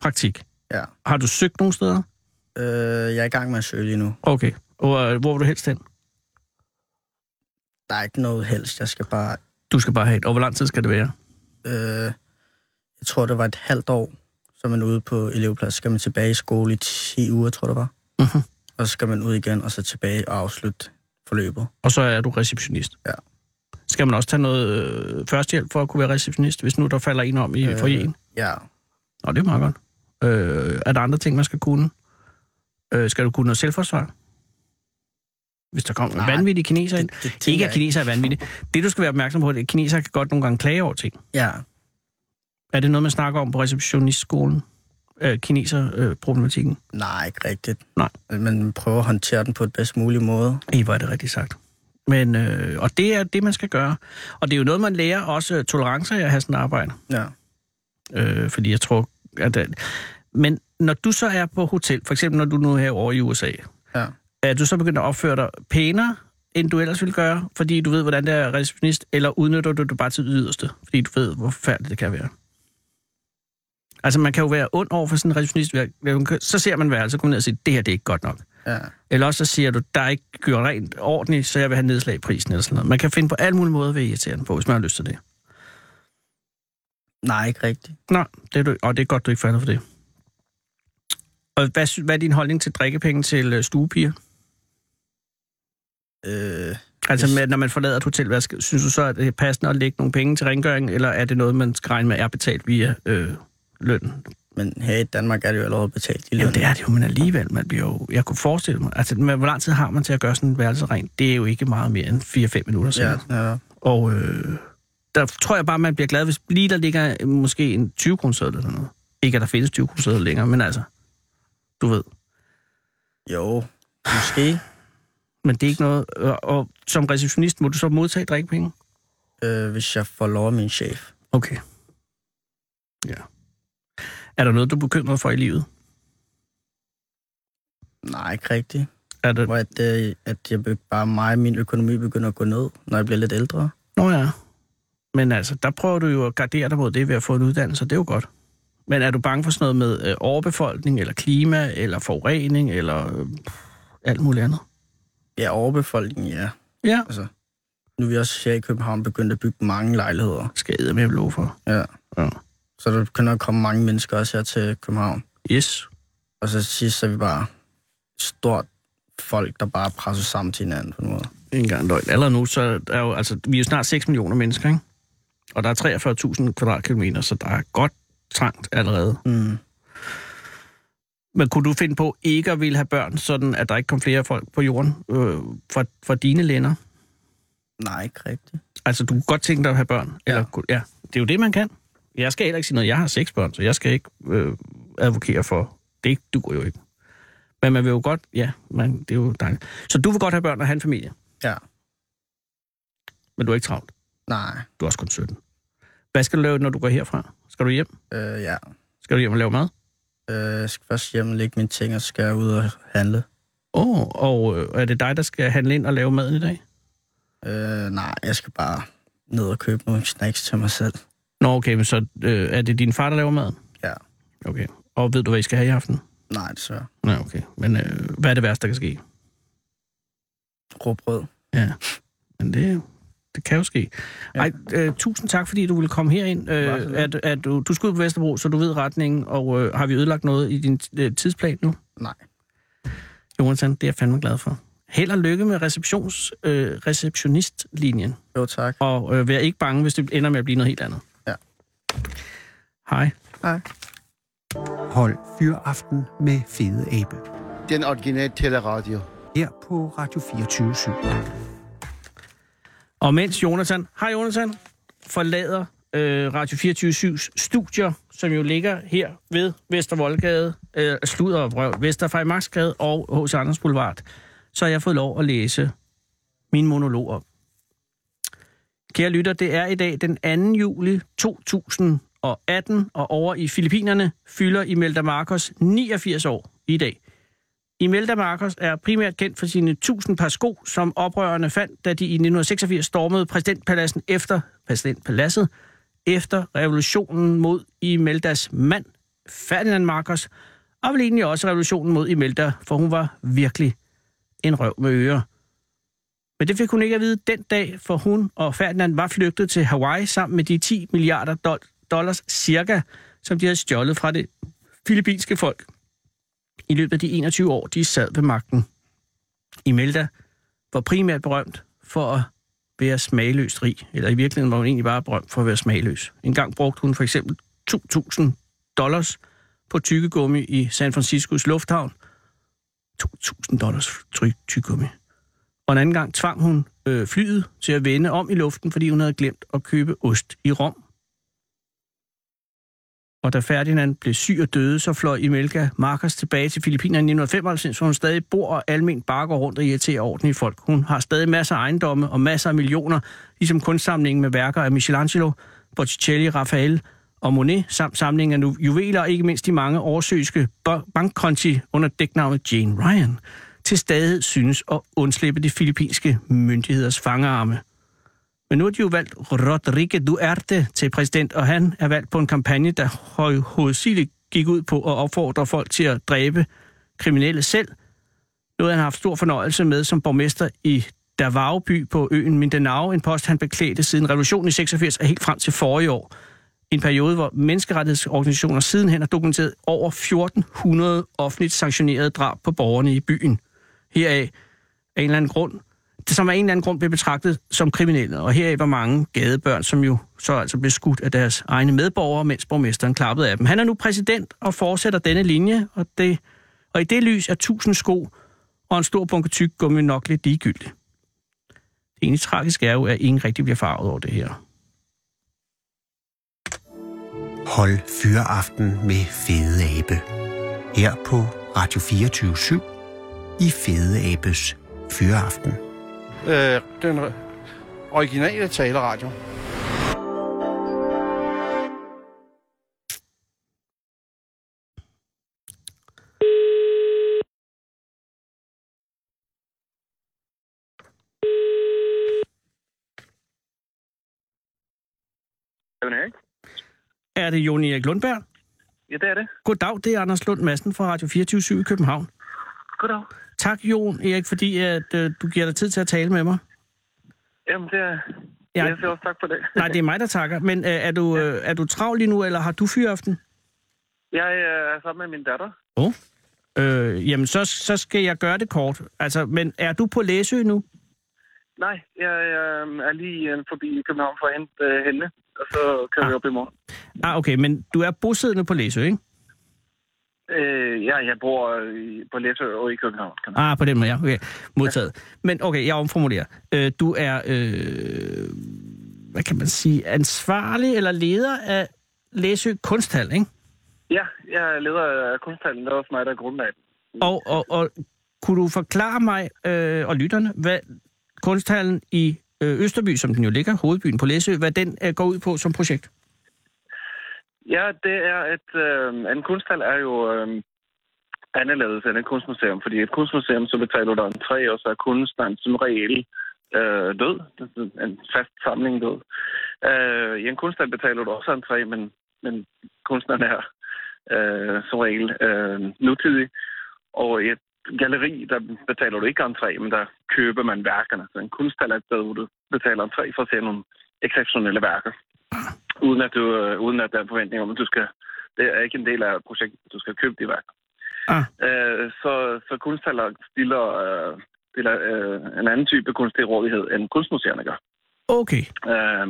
praktik. Ja. Har du søgt nogle steder? Øh, jeg er i gang med at søge lige nu. Okay. Og øh, hvor vil du helst hen? Der er ikke noget helst. Jeg skal bare... Du skal bare have et. Og hvor lang tid skal det være? Øh, jeg tror, det var et halvt år, så er man ude på elevplads. Så skal man tilbage i skole i 10 uger, tror jeg det var. Mhm. Og så skal man ud igen, og så tilbage og afslutte forløbet. Og så er du receptionist. Ja. Skal man også tage noget øh, førstehjælp for at kunne være receptionist, hvis nu der falder en om i Øh. forjen? Ja, Nå, det er meget godt. Øh, er der andre ting, man skal kunne? Øh, skal du kunne noget selvforsvar? Hvis der kommer Nej, vanvittige kineser ind? det, det Ikke at kineser er vanvittige. Det, du skal være opmærksom på, det er, at kineser kan godt nogle gange klage over ting. Ja, Er det noget, man snakker om på receptionistskolen? Øh, kineser-problematikken? nej, ikke rigtigt. Nej. Man prøver at håndtere den på et bedst mulig måde. I var det rigtigt sagt. Men, øh, og det er det, man skal gøre. Og det er jo noget, man lærer også øh, tolerance af at have sådan et arbejde. Ja. Øh, fordi jeg tror... At, øh, men når du så er på hotel, for eksempel når du nu er herovre i USA, Ja. er du så begyndt at opføre dig pænere, end du ellers ville gøre, fordi du ved, hvordan det er receptionist, eller udnytter du det bare til det yderste, fordi du ved, hvor forfærdeligt det kan være? Altså, man kan jo være ond over for sådan en receptionist. Så ser man værelse, så kommer ned og siger, det her det er ikke godt nok. Ja. Eller også så siger du, der er ikke gjort rent ordentligt, så jeg vil have nedslag i prisen eller sådan noget. Man kan finde på alle mulige måder at være irriterende på, hvis man har lyst til det. Nej, ikke rigtigt. Nej, det er du, og det er godt, du ikke falder for det. Og hvad, hvad er din holdning til drikkepenge til øh, stuepiger? Øh, Altså, Hvis- med, når man forlader et hotel, hvad skal, synes du så, at det er passende at lægge nogle penge til rengøring, eller er det noget, man skal regne med er betalt via øh, lønnen? men her i Danmark er det jo allerede betalt i løn. Jamen, det er det jo, men alligevel, man bliver jo... Jeg kunne forestille mig... Altså, men hvor lang tid har man til at gøre sådan en værelse rent? Det er jo ikke meget mere end 4-5 minutter siden. Ja, ja. Og øh, der tror jeg bare, man bliver glad, hvis lige der ligger øh, måske en 20 kroner eller noget. Ikke, at der findes 20 kroner længere, men altså, du ved. Jo, måske. Men det er ikke noget... Og, og som receptionist, må du så modtage drikkepenge? øh, hvis jeg får lov af min chef. Okay. Ja. Er der noget, du er bekymret for i livet? Nej, ikke rigtigt. Er det... Hvor at, øh, at jeg bare mig min økonomi begynder at gå ned, når jeg bliver lidt ældre. Nå ja. Men altså, der prøver du jo at gardere dig mod det ved at få en uddannelse, det er jo godt. Men er du bange for sådan noget med øh, overbefolkning, eller klima, eller forurening, eller øh, alt muligt andet? Ja, overbefolkning, ja. Ja. Altså, nu er vi også her i København begyndt at bygge mange lejligheder. Skal jeg med lov for. Ja. Ja. Så der begynder at komme mange mennesker også her til København. Yes. Og så sidst er vi bare stort folk, der bare presser sammen til hinanden på en måde. Ikke engang løgn. Allerede nu, så er jo, altså, vi er jo snart 6 millioner mennesker, ikke? Og der er 43.000 kvadratkilometer, så der er godt trangt allerede. Mm. Men kunne du finde på ikke at ville have børn, sådan at der ikke kom flere folk på jorden øh, fra, fra dine lænder? Nej, ikke rigtigt. Altså, du kunne godt tænke dig at have børn? Ja. Eller, ja. Det er jo det, man kan. Jeg skal heller ikke sige noget. Jeg har seks børn, så jeg skal ikke øh, advokere for. Det duer jo ikke. Men man vil jo godt... Ja, man, det er jo dejligt. Så du vil godt have børn og have en familie, Ja. men du er ikke travlt. Nej. Du er også kun 17. Hvad skal du lave, når du går herfra? Skal du hjem? Øh, ja. Skal du hjem og lave mad? Øh, jeg skal først hjem og lægge mine ting, og så skal jeg ud og handle. Åh, oh, og øh, er det dig, der skal handle ind og lave maden i dag? Øh, nej, jeg skal bare ned og købe nogle snacks til mig selv. Nå, okay, men så øh, er det din far, der laver maden? Ja. Okay. Og ved du, hvad I skal have i aften? Nej, desværre. Nej, okay. Men øh, hvad er det værste, der kan ske? Råbrød. Ja, men det, det kan jo ske. Ja. Ej, øh, tusind tak, fordi du ville komme herind. Øh, at, at du, du skal ud på Vesterbro, så du ved retningen, og øh, har vi ødelagt noget i din øh, tidsplan nu? Nej. Jonathan, det er jeg fandme glad for. Held og lykke med receptions, øh, receptionistlinjen, Jo, tak. og øh, vær ikke bange, hvis det ender med at blive noget helt andet. Ja. Hej. Hej. Hold Fyraften med Fede Abe. Den originale teleradio. Her på Radio 24 og mens Jonathan, hej Jonathan, forlader øh, Radio 24-7's studier, som jo ligger her ved Vestervoldgade, øh, Sluder og Vrøv, Vesterfejmarksgade og H.C. Anders Boulevard, så har jeg fået lov at læse min monolog op. Kære lytter, det er i dag den 2. juli 2018, og over i Filippinerne fylder Imelda Marcos 89 år i dag. Imelda Marcos er primært kendt for sine 1000 par sko, som oprørerne fandt, da de i 1986 stormede præsidentpaladsen efter præsidentpaladset efter revolutionen mod Imeldas mand, Ferdinand Marcos, og vel egentlig også revolutionen mod Imelda, for hun var virkelig en røv med ører. Men det fik hun ikke at vide den dag, for hun og Ferdinand var flygtet til Hawaii sammen med de 10 milliarder dollars cirka, som de havde stjålet fra det filippinske folk i løbet af de 21 år, de sad ved magten. Imelda var primært berømt for at være smagløst rig, eller i virkeligheden var hun egentlig bare berømt for at være smagløs. En gang brugte hun for eksempel 2.000 dollars på tykkegummi i San Franciscos lufthavn. 2.000 dollars tykkegummi. Og en anden gang tvang hun øh, flyet til at vende om i luften, fordi hun havde glemt at købe ost i Rom. Og da Ferdinand blev syg og døde, så fløj Imelka Marcos tilbage til Filippinerne i 1995, hvor hun stadig bor og almindeligt bare går rundt og irriterer ordentlige folk. Hun har stadig masser af ejendomme og masser af millioner, ligesom kunstsamlingen med værker af Michelangelo, Botticelli, Raphael og Monet, samt samlingen af nu- juveler og ikke mindst de mange oversøiske bankkonti under dæknavnet Jane Ryan. til stadighed synes at undslippe de filippinske myndigheders fangearme. Men nu har de jo valgt Rodrigo Duarte til præsident, og han er valgt på en kampagne, der ho- hovedsigeligt gik ud på at opfordre folk til at dræbe kriminelle selv. Noget han har haft stor fornøjelse med som borgmester i Davao by på øen Mindanao, en post han beklædte siden revolutionen i 86 og helt frem til forrige år. En periode, hvor menneskerettighedsorganisationer sidenhen har dokumenteret over 1400 offentligt sanktionerede drab på borgerne i byen. Heraf af en eller anden grund, som af en eller anden grund blev betragtet som kriminelle. Og her var mange gadebørn, som jo så altså blev skudt af deres egne medborgere, mens borgmesteren klappede af dem. Han er nu præsident og fortsætter denne linje, og, det, og i det lys er tusind sko og en stor bunke tyk gummi nok lidt ligegyldigt. Det eneste tragiske er jo, at ingen rigtig bliver farvet over det her. Hold fyreaften med Fede Abe. Her på Radio 24 i Fede Abes Fyreaften. Øh, den originale taleradio. Er det Jon Erik Lundberg? Ja, det er det. Goddag, det er Anders Lund Madsen fra Radio 24 i København. Goddag. Tak, Jon Erik, fordi at, øh, du giver dig tid til at tale med mig. Jamen, det er... Ja. Jeg siger også tak for det. (laughs) Nej, det er mig, der takker. Men øh, er, du, øh, er du travl lige nu, eller har du fyraften? Jeg øh, er sammen med min datter. Oh. Øh, jamen, så, så skal jeg gøre det kort. Altså, men er du på Læsø nu? Nej, jeg øh, er lige øh, forbi København for at hente øh, hende, og så kører Ah. vi op i morgen. Ah, okay, men du er bosiddende på Læsø, ikke? Øh, ja, jeg bor øh, på Læsø og i København. Ah, på den måde, ja. Okay, modtaget. Men okay, jeg omformulerer. Øh, du er, øh, hvad kan man sige, ansvarlig eller leder af Læsø Kunsthal, ikke? Ja, jeg er leder af kunsthallen. Det er også mig, der er grundlag. Og, og, og kunne du forklare mig øh, og lytterne, hvad kunsthallen i øh, Østerby, som den jo ligger, hovedbyen på Læsø, hvad den øh, går ud på som projekt? Ja, det er et... Øh, en kunsthal er jo øh, anderledes end et kunstmuseum, fordi et kunstmuseum, så betaler du entré, og så er kunstneren som regel øh, død. Det er En fast samling død. Øh, I en kunsthal betaler du også en entré, men, men kunstneren er øh, som regel øh, nutidig. Og i et galleri, der betaler du ikke entré, men der køber man værkerne. Så en kunsthal er et sted, hvor du betaler entré for at se nogle exceptionelle værker uden at, du, øh, uden at der er forventning om, at du skal... Det er ikke en del af projektet, du skal købe de værker. Ah. Øh, så, så kunsthaller stiller, øh, stiller øh, en anden type kunst til rådighed, end kunstmuseerne gør. Okay. Øh,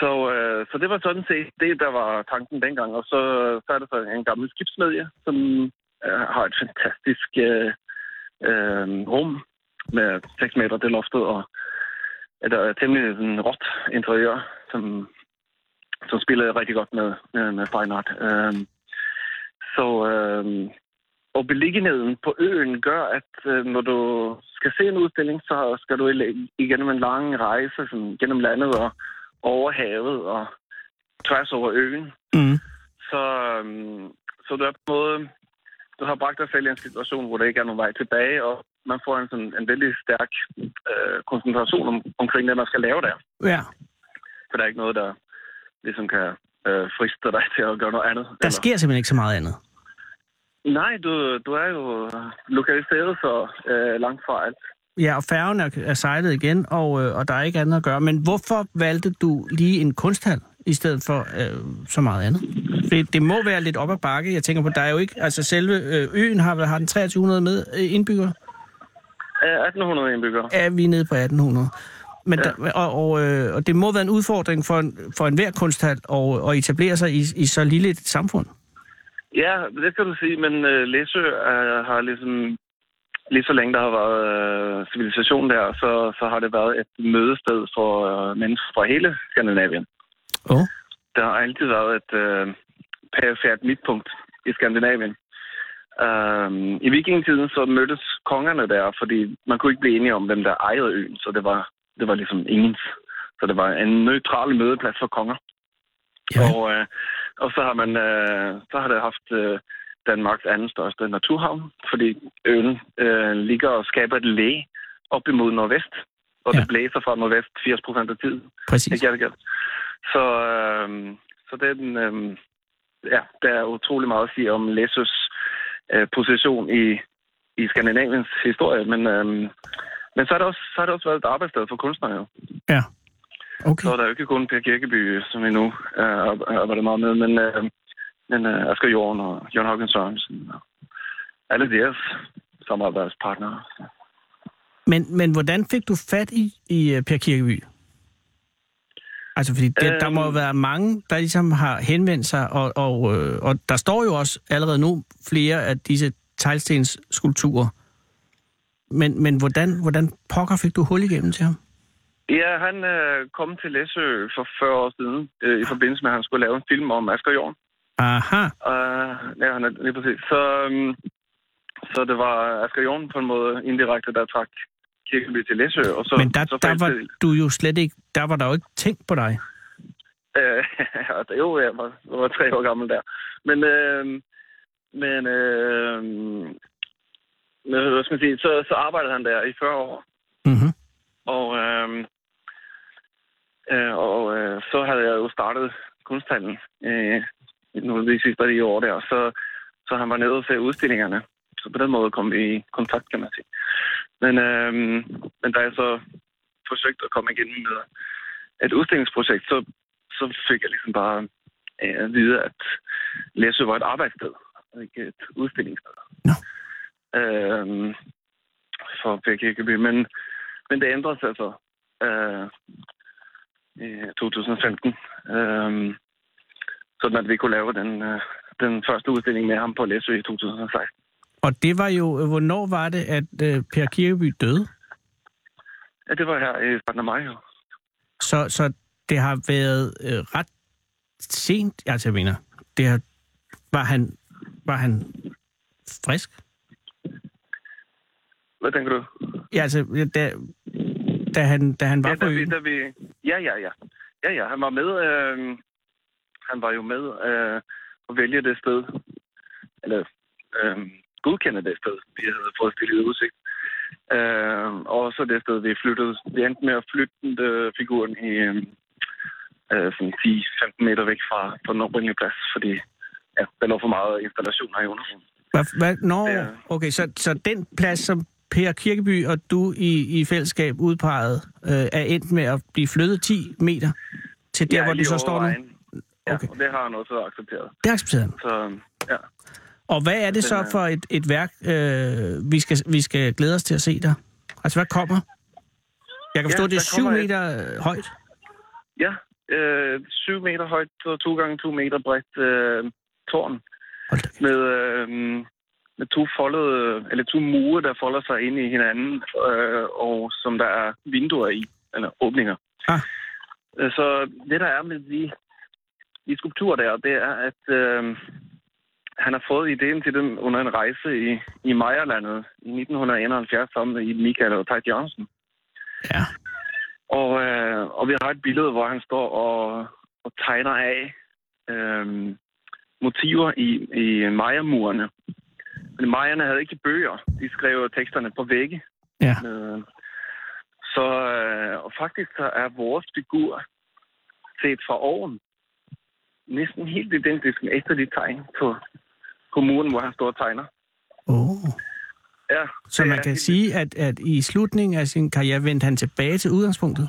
så, øh, så det var sådan set det, der var tanken dengang. Og så, så er det så en gammel skibsmedie, som øh, har et fantastisk øh, øh, rum med 6 meter til loftet og et øh, temmelig sådan, råt interiør, som, som spiller rigtig godt med, med, med fine art. Øh, så, øh, og beliggenheden på øen gør, at øh, når du skal se en udstilling, så skal du igennem en lang rejse sådan, gennem landet og over havet og tværs over øen. Mm. Så, øhm, så du er på en måde, du har bragt dig selv i en situation, hvor der ikke er nogen vej tilbage, og man får en, sådan, en vældig stærk øh, koncentration om, omkring det, man skal lave der. Ja. For der er ikke noget, der ligesom kan øh, friste dig (laughs) til at gøre noget andet. Der sker simpelthen ikke så meget andet. Nej, du, du er jo lokaliseret så øh, langt fra alt. Ja, og færgen er, er sejlet igen, og, øh, og der er ikke andet at gøre. Men hvorfor valgte du lige en kunsthal, i stedet for øh, så meget andet? Det, det må være lidt op ad bakke. Jeg tænker på, der er jo ikke... Altså selve øh, øen har, har den 2300 med øh, indbyggere. Øh, 1800 indbyggere. Er vi nede på 1800? Men Ja. der, og, og, øh, og det må være en udfordring for, en, for enhver kunsthal at, at etablere sig i, i så lille et samfund. Ja, det kan du sige, men øh, Læsø øh, har ligesom... Lige så længe der har været øh, civilisation der, så, så har det været et mødested for øh, mennesker fra hele Skandinavien. Oh. Der har altid været et øh, perifært midtpunkt i Skandinavien. Um, I vikingetiden så mødtes kongerne der, fordi man kunne ikke blive enige om, hvem der ejede øen, så det var, det var ligesom ingens. Så det var en neutral mødeplads for konger. Ja. Og, øh, og så har man øh, så har det haft øh, Danmarks anden største naturhavn, fordi øen øh, ligger og skaber et læge op imod nordvest, og ja. Det blæser fra nordvest 80 procent af tiden. Præcis. Ikke Gattegat. Så, øh, så det er den, øh, ja, der er utrolig meget at sige om Læsøs øh, position i, i Skandinaviens historie, men, øh, men så har det også, så har det også været et arbejdssted for kunstnere jo. Ja. Okay. Så er der jo ikke kun Per Kirkeby, som vi nu øh, arbejder meget med, men, øh, men øh, Asger Jorn og Jørgen Haugen Sørensen og alle deres samarbejdspartnere. Men, men hvordan fik du fat i, i uh, Per Kirkeby? Altså, fordi det, øhm... der må Øhm. være mange, der ligesom har henvendt sig, og, og, øh, og der står jo også allerede nu flere af disse teglstens skulpturer. Men, men hvordan, hvordan pokker fik du hul igennem til ham? Ja, han øh, kom til Læsø for 40 år siden, øh, i forbindelse med, at han skulle lave en film om Asger Jorn. Aha, Uh, ja, han er lige præcis. Så, um, så det var Asger Jorn på en måde indirekte, der trak Kirkeby til Læsø. Og så, men der, så der var du jo slet ikke, der var der jo ikke tænkt på dig. Øh, (laughs) det- jo, jeg var, jeg var tre år gammel der. Men, øh, men øh, men, hvad skal man sige, så, så arbejdede han der i 40 år. Mm-hmm. Og, øh, øh, og øh, så havde jeg jo startet kunsthallen øh, nogle af de sidste de år der. Så, så han var nede og se udstillingerne. Så på den måde kom vi i kontakt, kan man sige. Men, øh, men da jeg så forsøgte at komme igennem med et udstillingsprojekt, så, så fik jeg ligesom bare øh, at vide, at Læsø var et arbejdssted, og ikke et udstillingssted. Nå. Øh, for Per Kirkeby. Men, men det ændrede sig så øh, i 2015. Øh, sådan at vi kunne lave den, øh, den første udstilling med ham på Læsø i 2016. Og det var jo, øh, hvornår var det, at øh, Per Kirkeby døde? Ja, det var her i starten af maj. Jo. Så, så det har været øh, ret sent, altså jeg mener, det har, var, han, var han frisk? Hvad tænker du? Ja, altså, da, da, han, da han var Ja, på da vi, øen. da vi, ja, ja, ja. Ja, ja, han var med. Øh, han var jo med øh, at vælge det sted, eller øh, godkende det sted, vi havde fået stillet i udsigt. Øh, og så det sted, vi flyttede. Vi endte med at flytte øh, figuren i øh, øh, sådan 10-15 meter væk fra på den oprindelige plads, fordi ja, der lå for meget installationer i undergrunden. Hvad, hvad, nå, Ja. okay, så, så den plads, som Per Kirkeby og du i, i fællesskab udpegede, øh, er endt med at blive flyttet 10 meter til der, Ja, hvor du så står nu? vejen. Ja, Okay. og det har han også accepteret. Det accepterer han. Så ja. Og hvad er det så for et, et værk, øh, vi, skal, vi skal glæde os til at se der? Altså, hvad kommer? Jeg kan Ja, forstå, at det er 7 kommer et- meter øh, højt. Ja, øh, 7 meter højt og 2 gange 2 meter bredt øh, tårn med, øh, med to foldede, eller to mure, der folder sig ind i hinanden, øh, og som der er vinduer i, eller åbninger. Ah. Øh, Så det, der er med de, de skulpturer der, det er, at øh, han har fået ideen til dem under en rejse i, i Mejerlandet i 1971 sammen med Michael og Tejt Jørgensen. Ja. Og, øh, og vi har et billede, hvor han står og, og tegner af øh, motiver i, i Maja-murene. Men Majerne havde ikke bøger. De skrev teksterne på vægge. Ja. Øh, så øh, og faktisk så er vores figur set fra oven næsten helt identisk med de tegn på, på muren, hvor han står og tegner. Oh. Ja, Så man kan helt- sige, at, at i slutningen af sin karriere vendte han tilbage til udgangspunktet?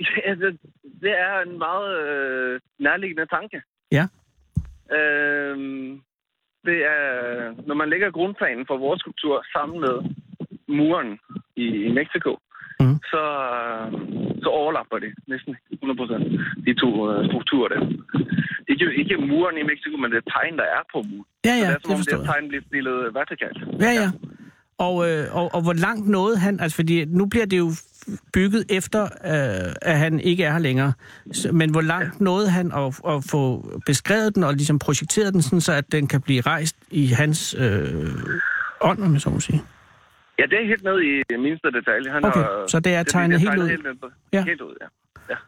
Ja, (laughs) det, det er en meget øh, nærliggende tanke. Ja. Øhm, det er, når man lægger grundplanen for vores skulptur sammen med muren i, i Mexico, Mhm. så, øh, så overlapper det næsten 100% de to øh, strukturer der. Ikke, ikke muren i Mexico, men det tegn, der er på muren. Ja, så ja, det er det som om forstår det tegn bliver stillet vertikalt. Ja, ja. Og, øh, og, og hvor langt nåede han? Altså, fordi nu bliver det jo bygget efter, øh, at han ikke er her længere. Så, men hvor langt nåede han at, at få beskrevet den og ligesom projekteret den, sådan, så at den kan blive rejst i hans øh, ånd, om jeg så må sige? Ja, det er helt ned i mindste detalje. Han Okay, har, så det er tegnet helt ud? Helt, på, Ja. helt ud, ja. ja.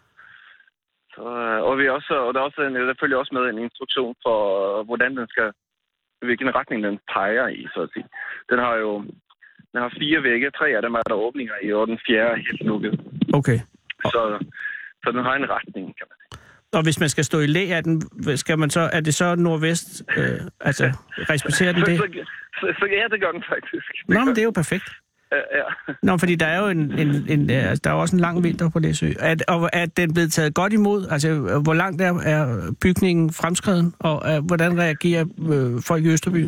Så, øh, og, vi også, og der, er også en, der følger også med en instruktion for, øh, hvordan den skal hvilken retning den peger i, så at sige. Den har jo den har fire vægge, tre af dem er der åbninger i, og den fjerde er helt lukket. Okay. Så, så den har en retning, kan man. Og hvis man skal stå i læ af den, skal man så, er det så nordvest? Øh, altså, respekterer den det? så, så, så, ja, det gør den faktisk. Nå, men det er jo perfekt. Ja, ja. Nå, fordi der er jo en, en, en, øh, altså, der er også en lang vinter på Læsø. Er, og er den blevet taget godt imod? Altså, hvor langt er, er bygningen fremskreden? Og uh, hvordan reagerer øh, folk i Østerby?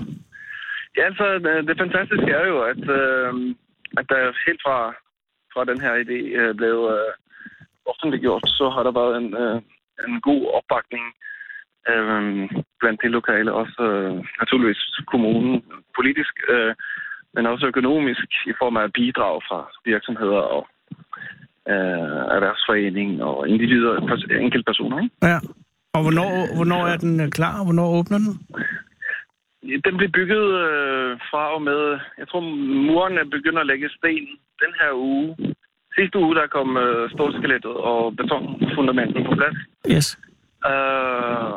Ja, altså, det, det fantastiske er jo, at, øh, at der helt fra, fra den her idé øh, blev øh, offentliggjort, så har der været en, øh, en god opbakning øh, blandt de lokale, også øh, naturligvis kommunen politisk, øh, men også økonomisk i form af bidrag fra virksomheder og øh, erhvervsforening og individer, pers- enkeltpersoner. Ikke? Ja. Og hvornår, hvornår er den øh, klar? Hvornår åbner den? Den blev bygget øh, fra og med, jeg tror murene begynder at lægge sten den her uge. Sidste uge, der kom øh, stålskelettet og betonfundamentet på plads. Yes. Øh,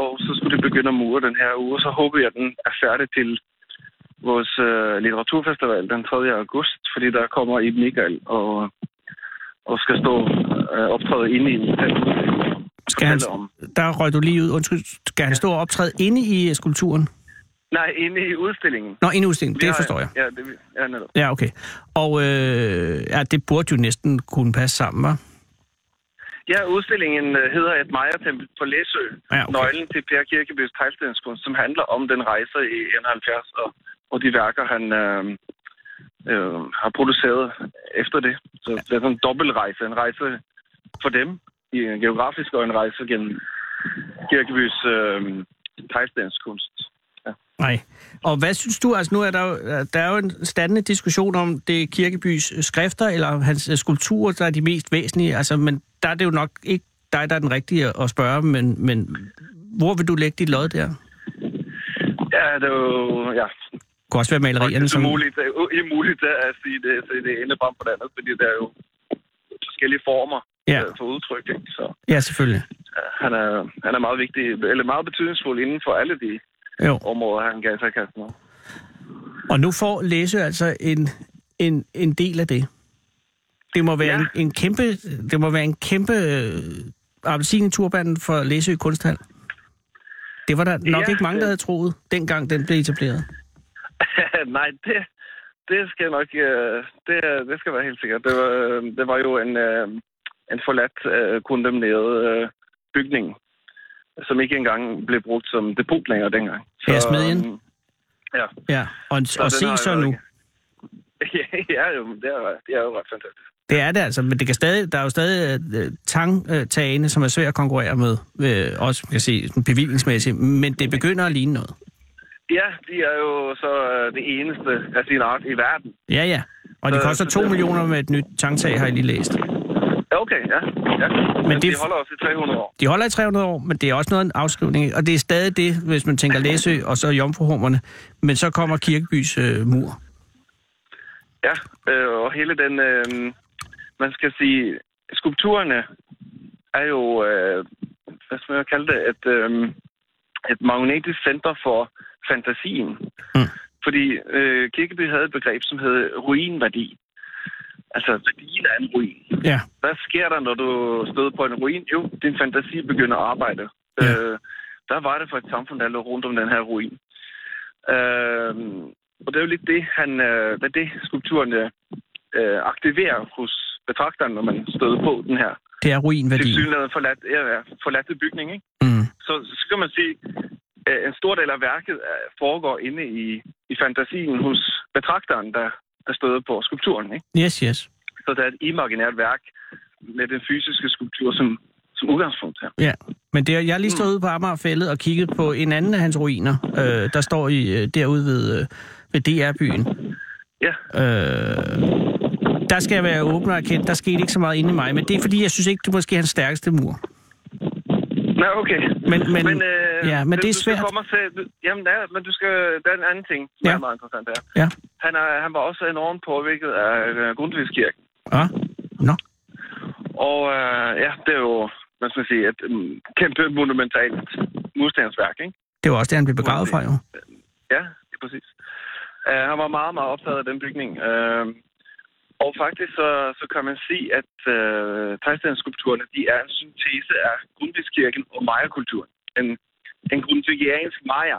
og så skulle det begynde at mure den her uge, så håber jeg, at den er færdig til vores øh, litteraturfestival den 3. august, fordi der kommer Ibn Michael og, og skal stå øh, optræde inde i den. Skal han, der røg du lige ud. Undskyld. Skal han stå og optræde inde i øh, skulpturen? Nej, inde i udstillingen. Nå, inde i udstillingen. Det har- forstår jeg. Ja, det, ja netop. Ja, okay. Og øh, ja, det burde jo næsten kunne passe sammen, hva'? Ja, udstillingen øh, hedder Et Maja-tempel på Læsø. Ja, okay. Nøglen til Per Kirkebys teglstenskunst, som handler om den rejse i 71 og, og de værker, han øh, øh, har produceret efter det. Så det er sådan en dobbeltrejse. En rejse for dem, i en geografisk, og en rejse gennem Kirkebys øh, teglstenskunst. Nej. Og hvad synes du, altså nu er der jo, der er jo en standende diskussion om det er Kirkebys skrifter eller hans øh, skulpturer, der er de mest væsentlige, altså, men der er det jo nok ikke dig, der er den rigtige at spørge, men, men hvor vil du lægge dit lod der? Ja, det er jo... Ja, Det kunne også være malerierne, det er som... umuligt, det er umuligt at sige det, så det ene frem på det andet, fordi der er jo forskellige former Ja. øh, for udtryk. Ikke? Så Ja, selvfølgelig. øh, han er, han er meget vigtig, eller meget betydningsfuld inden for alle de Jo. områder, han gav sig i kast med. Og nu får Læsø altså en, en, en del af det. Det må være Ja. en, en kæmpe, det må være en kæmpe øh, appelsin i turbanen for Læsø Kunsthal. Det var der nok Ja, ikke mange, der havde troet, dengang den blev etableret. (laughs) Nej, det, det skal nok... øh, Det, det skal være helt sikkert. Det var, øh, det var jo en, en forladt, kondemneret bygning, som ikke engang blev brugt som depot længere dengang. Ja, smedjen. øhm, Ja. Ja, og, og den se så nu. (laughs) Ja, jo, det er, det er jo ret fantastisk. Det er det altså, men det kan stadig, der er jo stadig øh, tangtagene, som er svært at konkurrere med, øh, også man kan sige, bevillingsmæssigt, men det begynder at ligne noget. Ja, de er jo så øh, det eneste af sin art i verden. Ja, ja. Og de Så- koster så 2 det- millioner med et nyt tangtag, har jeg lige læst. Okay, ja. Ja. Men, det- de holder også i 300 år. De holder i 300 år, men det er også noget af en afskrivning, og det er stadig det, hvis man tænker Læsø og så Jomfruhummerne, men så kommer Kirkebys øh, mur. Ja, øh, og hele den, øh, man skal sige, skulpturerne er jo, øh, hvad skal man kalde det, et, øh, et magnetisk center for fantasien. Mm. Fordi øh, Kirkeby havde et begreb, som hed ruinværdi. Altså værdien af en ruin. Ja, Hvad sker der, når du støder på en ruin? Jo, din fantasi begynder at arbejde. Ja. Øh, der var det for et samfund, der lå rundt om den her ruin. Øh, og det er jo lidt det, han, øh, hvad det skulpturerne øh, aktiverer hos betragteren, når man støder på den her det er ruinværdi. til synligheden forladt, ja, forladte bygning. Ikke? Mm. Så, så kan man sige, at en stor del af værket øh, foregår inde i, i fantasien hos betragteren, der, der støder på skulpturen. Ikke? Yes, yes. Så det er et imaginært værk med den fysiske skulptur som, som udgangspunkt her. Ja, men det er, jeg har lige stået ude på Amagerfællet og kigget på en anden af hans ruiner, øh, der står i øh, derude ved, øh, ved DR-byen. Ja, Øh, der skal jeg være åben og erkendt, der skete ikke så meget inde i mig, men det er fordi, jeg synes ikke, det er måske hans stærkeste mur. Nej, okay. Men, men, Men, øh, ja, men det er du skal svært. komme og se, du, jamen, ja, men du skal, der er en anden ting, som Ja. er meget interessant her. Ja. Han, er, han var også enormt påvirket af øh, Grundtvigskirken. Ja. Nå. Og øh, ja, det er jo, hvad skal man sige, et um, kæmpe monumentalt murstensværk, ikke? Det var også det, han blev begravet fra, jo. Ja, det er præcis. Uh, han var meget, meget optaget af den bygning. Uh, og faktisk så, så kan man sige, at uh, teglstensskulpturerne, de er en syntese af Grundtvigskirken og Maja-kulturen. En, en grundtvigiansk Maja.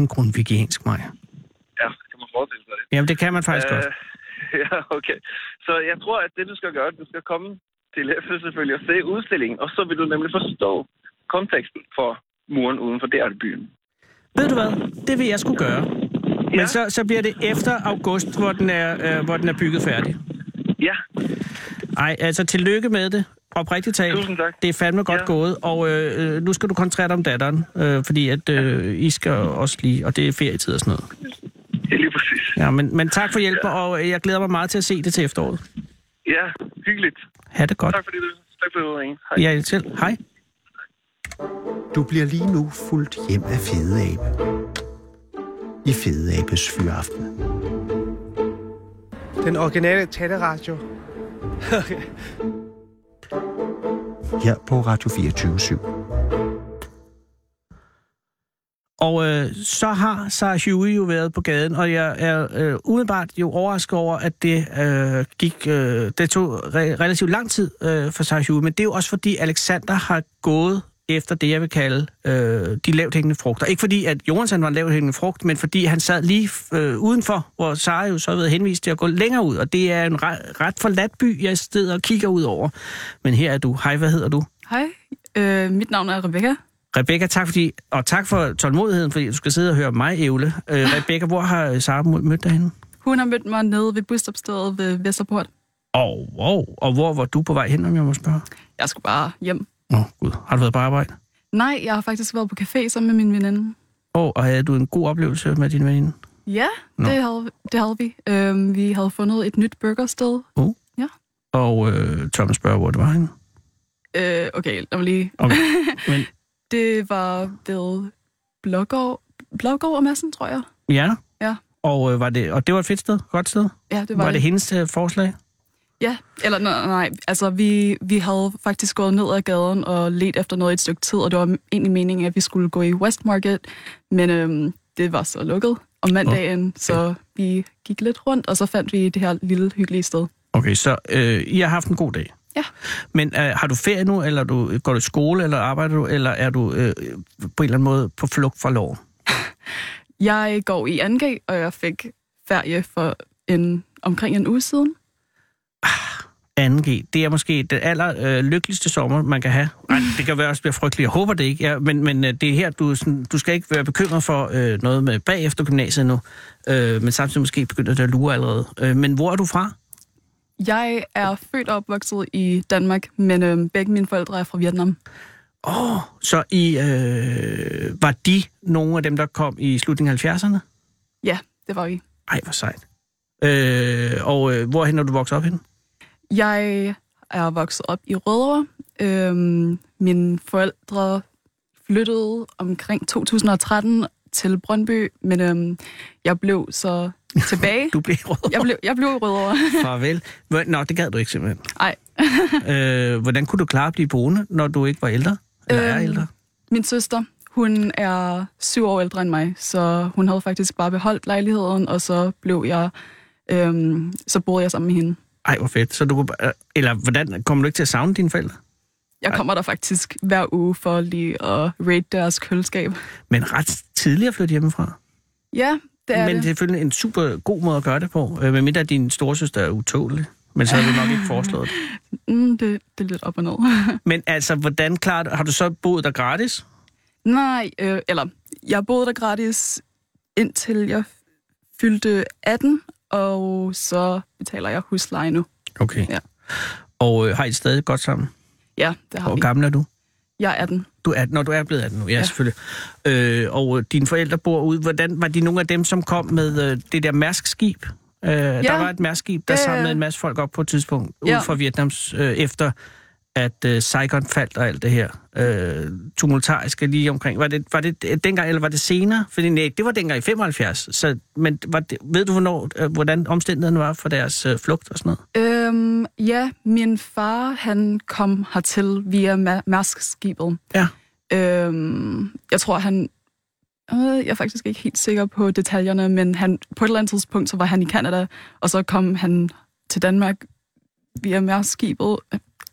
En grundvigiansk Maja. Ja, kan man forestille sig det. Jamen, det kan man faktisk uh, godt. (laughs) Ja, okay. Så jeg tror, at det, du skal gøre, du skal komme til (laughs) efter selvfølgelig og se udstillingen, og så vil du nemlig forstå konteksten for muren uden for der byen. Ved du hvad? Det vil jeg skulle gøre. Men Ja. så, så bliver det efter august, hvor den er, øh, hvor den er bygget færdig. Ja, Ej, altså tillykke med det. Oprigtigt talt. Tusind tak. Det er fandme godt Ja. gået. Og øh, øh, nu skal du koncentrere dig om datteren, øh, fordi at øh, I skal også lige... Og det er ferietid og sådan noget. ja lige præcis. Ja, men, men tak for hjælpen, og øh, jeg glæder mig meget til at se det til efteråret. Ja, hyggeligt. Ha' det godt. Tak fordi du, tak for ringe. Hej. Ja, selv. Hej. Du bliver lige nu fuldt hjem af Fede Abe. I Fede Abes Fyraften. Den originale taleradio. Her på Radio 24 /7. Og øh, så har Sarah Huey jo været på gaden, og jeg er øh, umiddelbart jo overrasket over, at det øh, gik, øh, det tog re- relativt lang tid øh, for Sarah Huey, men det er jo også fordi Alexander har gået efter det, jeg vil kalde øh, de lavt hængende frugter. Ikke fordi, at han var en lavt hængende frugt, men fordi han sad lige øh, udenfor, hvor Sarah jo så har været henvist til at gå længere ud, og det er en ret, ret forladt by, jeg sidder og kigger ud over. Men her er du. Hej, hvad hedder du? Hej, øh, mit navn er Rebecca. Rebecca, tak fordi, og tak for tålmodigheden, fordi du skal sidde og høre mig ævle. Øh, (laughs) Rebecca, hvor har Sara mødt dig henne? Hun har mødt mig nede ved busstopstedet ved Vesterport. Og, oh, wow. og hvor var du på vej hen, om jeg må spørge? Jeg skulle bare hjem. Åh, oh, gud. Har du været på arbejde? Nej, jeg har faktisk været på café sammen med min veninde. Oh, og havde du en god oplevelse med din veninde? Ja, Nå. det havde, det havde vi. Øhm, vi havde fundet et nyt burgersted. Og øh, tør man spørge, hvor det var henne? Øh, okay, lad mig lige... Okay. (laughs) Men, Det var ved Blågård, Blågård og Madsen, tror jeg. ja? Ja. Og, øh, var det, og det var et fedt sted? Godt sted? Ja, det Var, var, var det hendes øh, forslag? Ja, eller nej, nej. Altså, vi, vi havde faktisk gået ned ad gaden og let efter noget i et stykke tid, og det var egentlig meningen, at vi skulle gå i Westmarket, men øhm, det var så lukket om mandagen, oh. så vi gik lidt rundt, og så fandt vi det her lille hyggelige sted. Okay, så øh, I har haft en god dag? Ja. Men øh, har du ferie nu, eller du, går du i skole, eller arbejder du, eller er du øh, på en eller anden måde på flugt fra loven? Jeg går i 2G, og jeg fik ferie for en, omkring en uge siden. 2G, det er måske den aller øh, lykkeligste sommer, man kan have. Ej, det kan være også blive frygteligt. Jeg håber det ikke. Ja, men, men øh, det er her, du, sådan, du skal ikke være bekymret for øh, noget med bagefter gymnasiet nu. Øh, men samtidig måske begynder det at lure allerede. Øh, men hvor er du fra? Jeg er født og opvokset i Danmark, men øhm, begge mine forældre er fra Vietnam. Åh, oh, så I, øh, var de nogle af dem, der kom i slutningen af 70'erne? Ja, det var vi. Ej, hvor sejt. Øh, og øh, hvorhen er du vokset op hen? Jeg er vokset op i Rødovre. Øhm, mine forældre flyttede omkring 2013 til Brøndby, men øhm, jeg blev så (laughs) tilbage. Du blev rød. jeg, blev, jeg blev i Rødovre. (laughs) Farvel. Nå, det gad du ikke simpelthen. Nej. (laughs) øh, hvordan kunne du klare at blive boende, når du ikke var ældre? Eller er Øhm, ældre? Min søster, hun er syv år ældre end mig, så hun havde faktisk bare beholdt lejligheden, og så blev jeg, øhm, så boede jeg sammen med hende. Ej, hvor fedt. Så du kunne, bare- eller hvordan, kommer du ikke til at savne dine forældre? Jeg kommer der faktisk hver uge for lige at rate deres køleskab. Men ret tidligt at flytte hjemmefra. Ja, det er Men det. er selvfølgelig en super god måde at gøre det på. Øh, medmindre din storesøster er utålig. Men så har du nok ikke foreslået det. (laughs) Mm, det, det er lidt op og ned. (laughs) Men altså, hvordan klarer du, har du så boet der gratis? Nej, øh, eller jeg boede der gratis indtil jeg fyldte 18, og så betaler jeg husleje nu. Okay. Ja. Og øh, har I stadig godt sammen? Ja, det har Hvor vi. gammel er du? Jeg er 18. Du er, når du er blevet 18 nu, ja, ja. Selvfølgelig. Øh, og øh, dine forældre bor ude. Hvordan var de nogle af dem, som kom med øh, det der Mærsk-skib? Øh, ja. Der var et Mærsk-skib, der Ja, ja. samlede en masse folk op på et tidspunkt, Ja. ud fra Vietnams, øh, efter at øh, Saigon faldt og alt det her øh, tumultariske lige omkring. Var det, var det dengang, eller var det senere? Fordi nej, det var dengang i 75. Så, men var det, ved du, hvornår, øh, hvordan omstændighederne var for deres øh, flugt og sådan noget? Øhm, ja, min far, han kom hertil via Ma- Mærsk-skibet. Ja. Øhm, jeg tror, han Øh, jeg er faktisk ikke helt sikker på detaljerne, men han, på et eller andet tidspunkt, så var han i Kanada, og så kom han til Danmark via Mærskibet.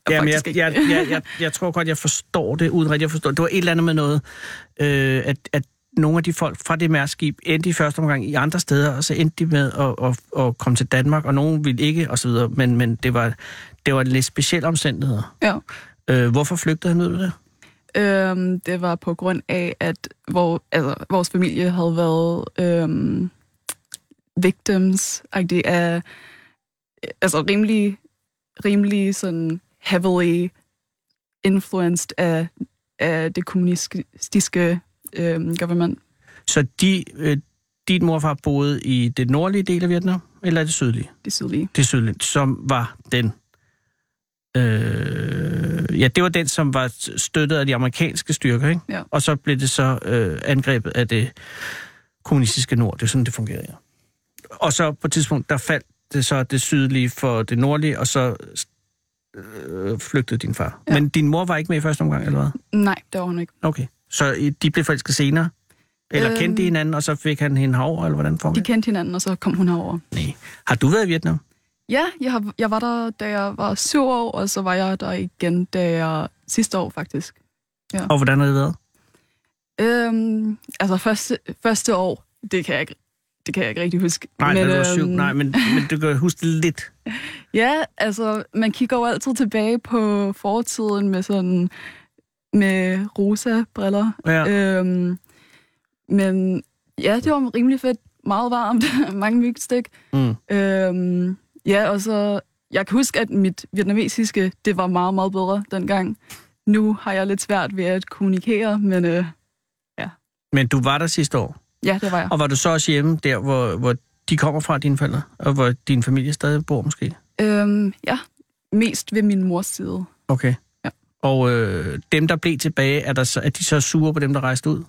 Ja, men faktisk jeg, ikke. jeg, jeg, jeg, jeg tror godt, jeg forstår det, uden rigtig at forstå det. Det var et eller andet med noget, øh, at, at nogle af de folk fra det mærskib endte i første omgang i andre steder, og så endte de med at, at, at komme til Danmark, og nogen ville ikke, og så videre. Men, men det, var, det var lidt specielle omstændigheder. Ja. Øh, hvorfor flygtede han, ved du det? Øhm, det var på grund af, at hvor, altså, vores familie havde været øhm, victims af altså rimelig, rimelig sådan heavily influenced af, af det kommunistiske øhm, government. Så de, øh, dit morfar boede i det nordlige del af Vietnam, eller det sydlige? Det sydlige. Det sydlige, som var den... Øh, ja, det var den, som var støttet af de amerikanske styrker, ikke? Ja. Og så blev det så øh, angrebet af det kommunistiske nord. Det er sådan, det fungerede. Og så på et tidspunkt, der faldt det så det sydlige for det nordlige, og så øh, flygtede din far. Ja. Men din mor var ikke med i første omgang, eller hvad? Nej, det var hun ikke. Okay. Så de blev forelsket senere? Eller Øhm. kendte de hinanden, og så fik han hende herover, eller hvordan De foregår det? kendte hinanden, og så kom hun herover. Nej. Har du været i Vietnam? Ja, jeg, har, jeg var der, da jeg var syv år, og så var jeg der igen, da jeg sidste år faktisk. Og hvordan har det været? Øhm, altså første, første år, det kan jeg ikke, det kan jeg ikke rigtig huske. Nej, men, var syv. øhm, Nej, men, men du kan huske det lidt. (laughs) Ja, altså, man kigger jo altid tilbage på fortiden med sådan, med rosa briller. Ja. Øhm, men ja, det var rimelig fedt. Meget varmt. (laughs) Mange mygstik. Mm. Øhm, ja, og så... Jeg kan huske, at mit vietnamesiske, det var meget, meget bedre dengang. Nu har jeg lidt svært ved at kommunikere, men øh, Men du var der sidste år. Ja, det var jeg. Og var du så også hjemme der, hvor, hvor de kommer fra, dine forældre? Og hvor din familie stadig bor måske? Øhm, ja, mest ved min mors side. Okay. Ja. Og øh, dem, der blev tilbage, er, der så, er de så sure på dem, der rejste ud?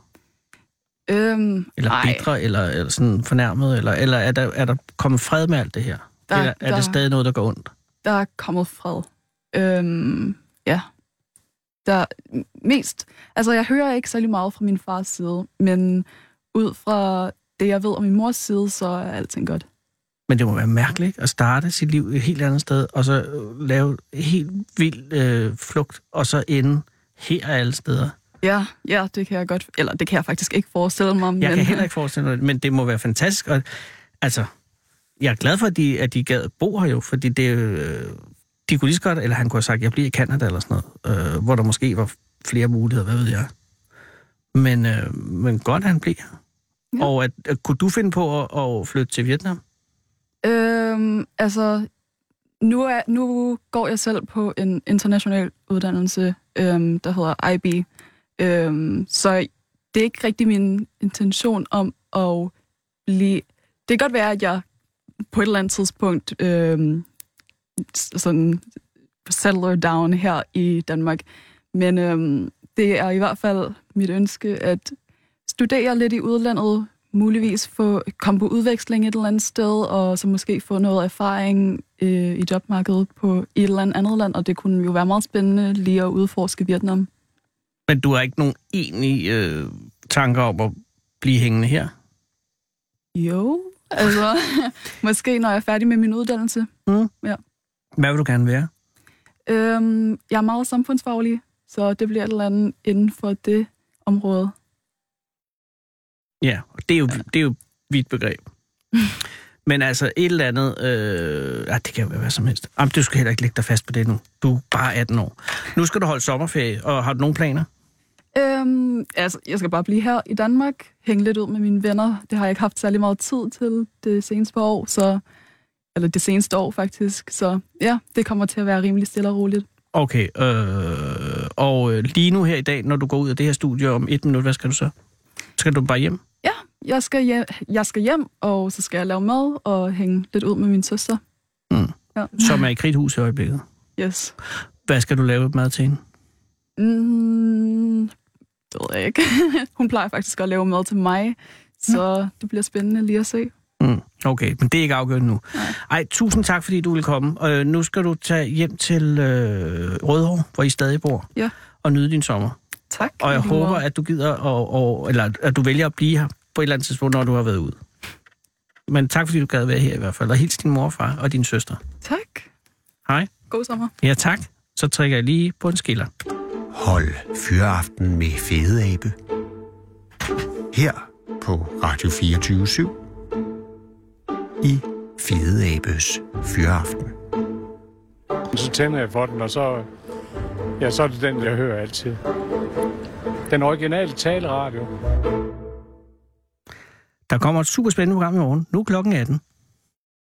Øhm, Eller ej, bitre, eller, eller sådan fornærmet? Eller, eller er, der, er der kommet fred med alt det her? Der- eller er der- det stadig noget, der går ondt? der er kommet fred. Øhm, ja. Der mest... Altså, jeg hører ikke særlig meget fra min fars side, men ud fra det, jeg ved om min mors side, så er alting godt. Men det må være mærkeligt ikke? at starte sit liv et helt andet sted, og så øh, lave helt vild øh, flugt, og så ende her alle steder. Ja, ja, det kan jeg godt... Eller det kan jeg faktisk ikke forestille mig. Jeg men, kan heller ikke forestille mig men det må være fantastisk. Og, altså, jeg er glad for, at de, at de gad bo her jo, fordi det, øh, de kunne lige så godt, eller han kunne have sagt, at jeg bliver i Canada eller sådan noget, øh, hvor der måske var flere muligheder, hvad ved jeg. Men, øh, men godt, at han blev her. Ja. Og at, at, kunne du finde på at, at flytte til Vietnam? Øhm, altså, nu, er, nu går jeg selv på en international uddannelse, øhm, der hedder IB. Øhm, så det er ikke rigtig min intention om at blive... Det kan godt være, at jeg på et eller andet tidspunkt øhm, sådan settler down her i Danmark. Men øhm, det er i hvert fald mit ønske at studere lidt i udlandet, muligvis få komme på udveksling et eller andet sted, og så måske få noget erfaring øh, i jobmarkedet på et eller andet andet land, og det kunne jo være meget spændende lige at udforske Vietnam. Men du har ikke nogen egentlige øh, tanker om at blive hængende her? Jo, altså (laughs) måske når jeg er færdig med min uddannelse. Hvad vil du gerne være? Øhm, jeg er meget samfundsfaglig, så det bliver et eller andet inden for det område. Ja, og det er jo, det er jo vidt begreb. (laughs) Men altså et eller andet... Øh, ah, det kan jo være hvad som helst. Jamen, du skal heller ikke lægge dig fast på det nu. Du er bare 18 år. Nu skal du holde sommerferie, og har du nogle planer? Øhm, altså, jeg skal bare blive her i Danmark, hænge lidt ud med mine venner. Det har jeg ikke haft særlig meget tid til det seneste par år, så, eller det seneste år faktisk. Så ja, det kommer til at være rimelig stille og roligt. Okay, øh, og øh, lige nu her i dag, når du går ud af det her studie om et minut, hvad skal du så? Skal du bare hjem? Ja, jeg skal, hjem, jeg skal hjem, og så skal jeg lave mad og hænge lidt ud med min søster. Mm. Ja. Som er i kridthus i øjeblikket. Yes. Hvad skal du lave mad til hende? Mm, det ved jeg ikke. (laughs) Hun plejer faktisk at lave mad til mig, så det bliver spændende lige at se. Mm, okay, men det er ikke afgjort nu. Ej, tusind tak, fordi du ville komme. Øh, nu skal du tage hjem til øh, Rødovre, hvor I stadig bor, Ja. og nyde din sommer. Tak. Og jeg håber, måde. at du gider, og, og, eller at du vælger at blive her på et eller andet tidspunkt, når du har været ude. Men tak, fordi du gad være her i hvert fald. Og hils din mor og far og din søster. Tak. Hej. God sommer. Ja, tak. Så trækker jeg lige på en skiller. Hold Fyraften med Fede Abe. Her på Radio 24 i Fede Abes Fyraften. Så tænder jeg for den, og så, ja, så er det den, jeg hører altid. Den originale taleradio. Der kommer et super spændende program i morgen. Nu er klokken 18.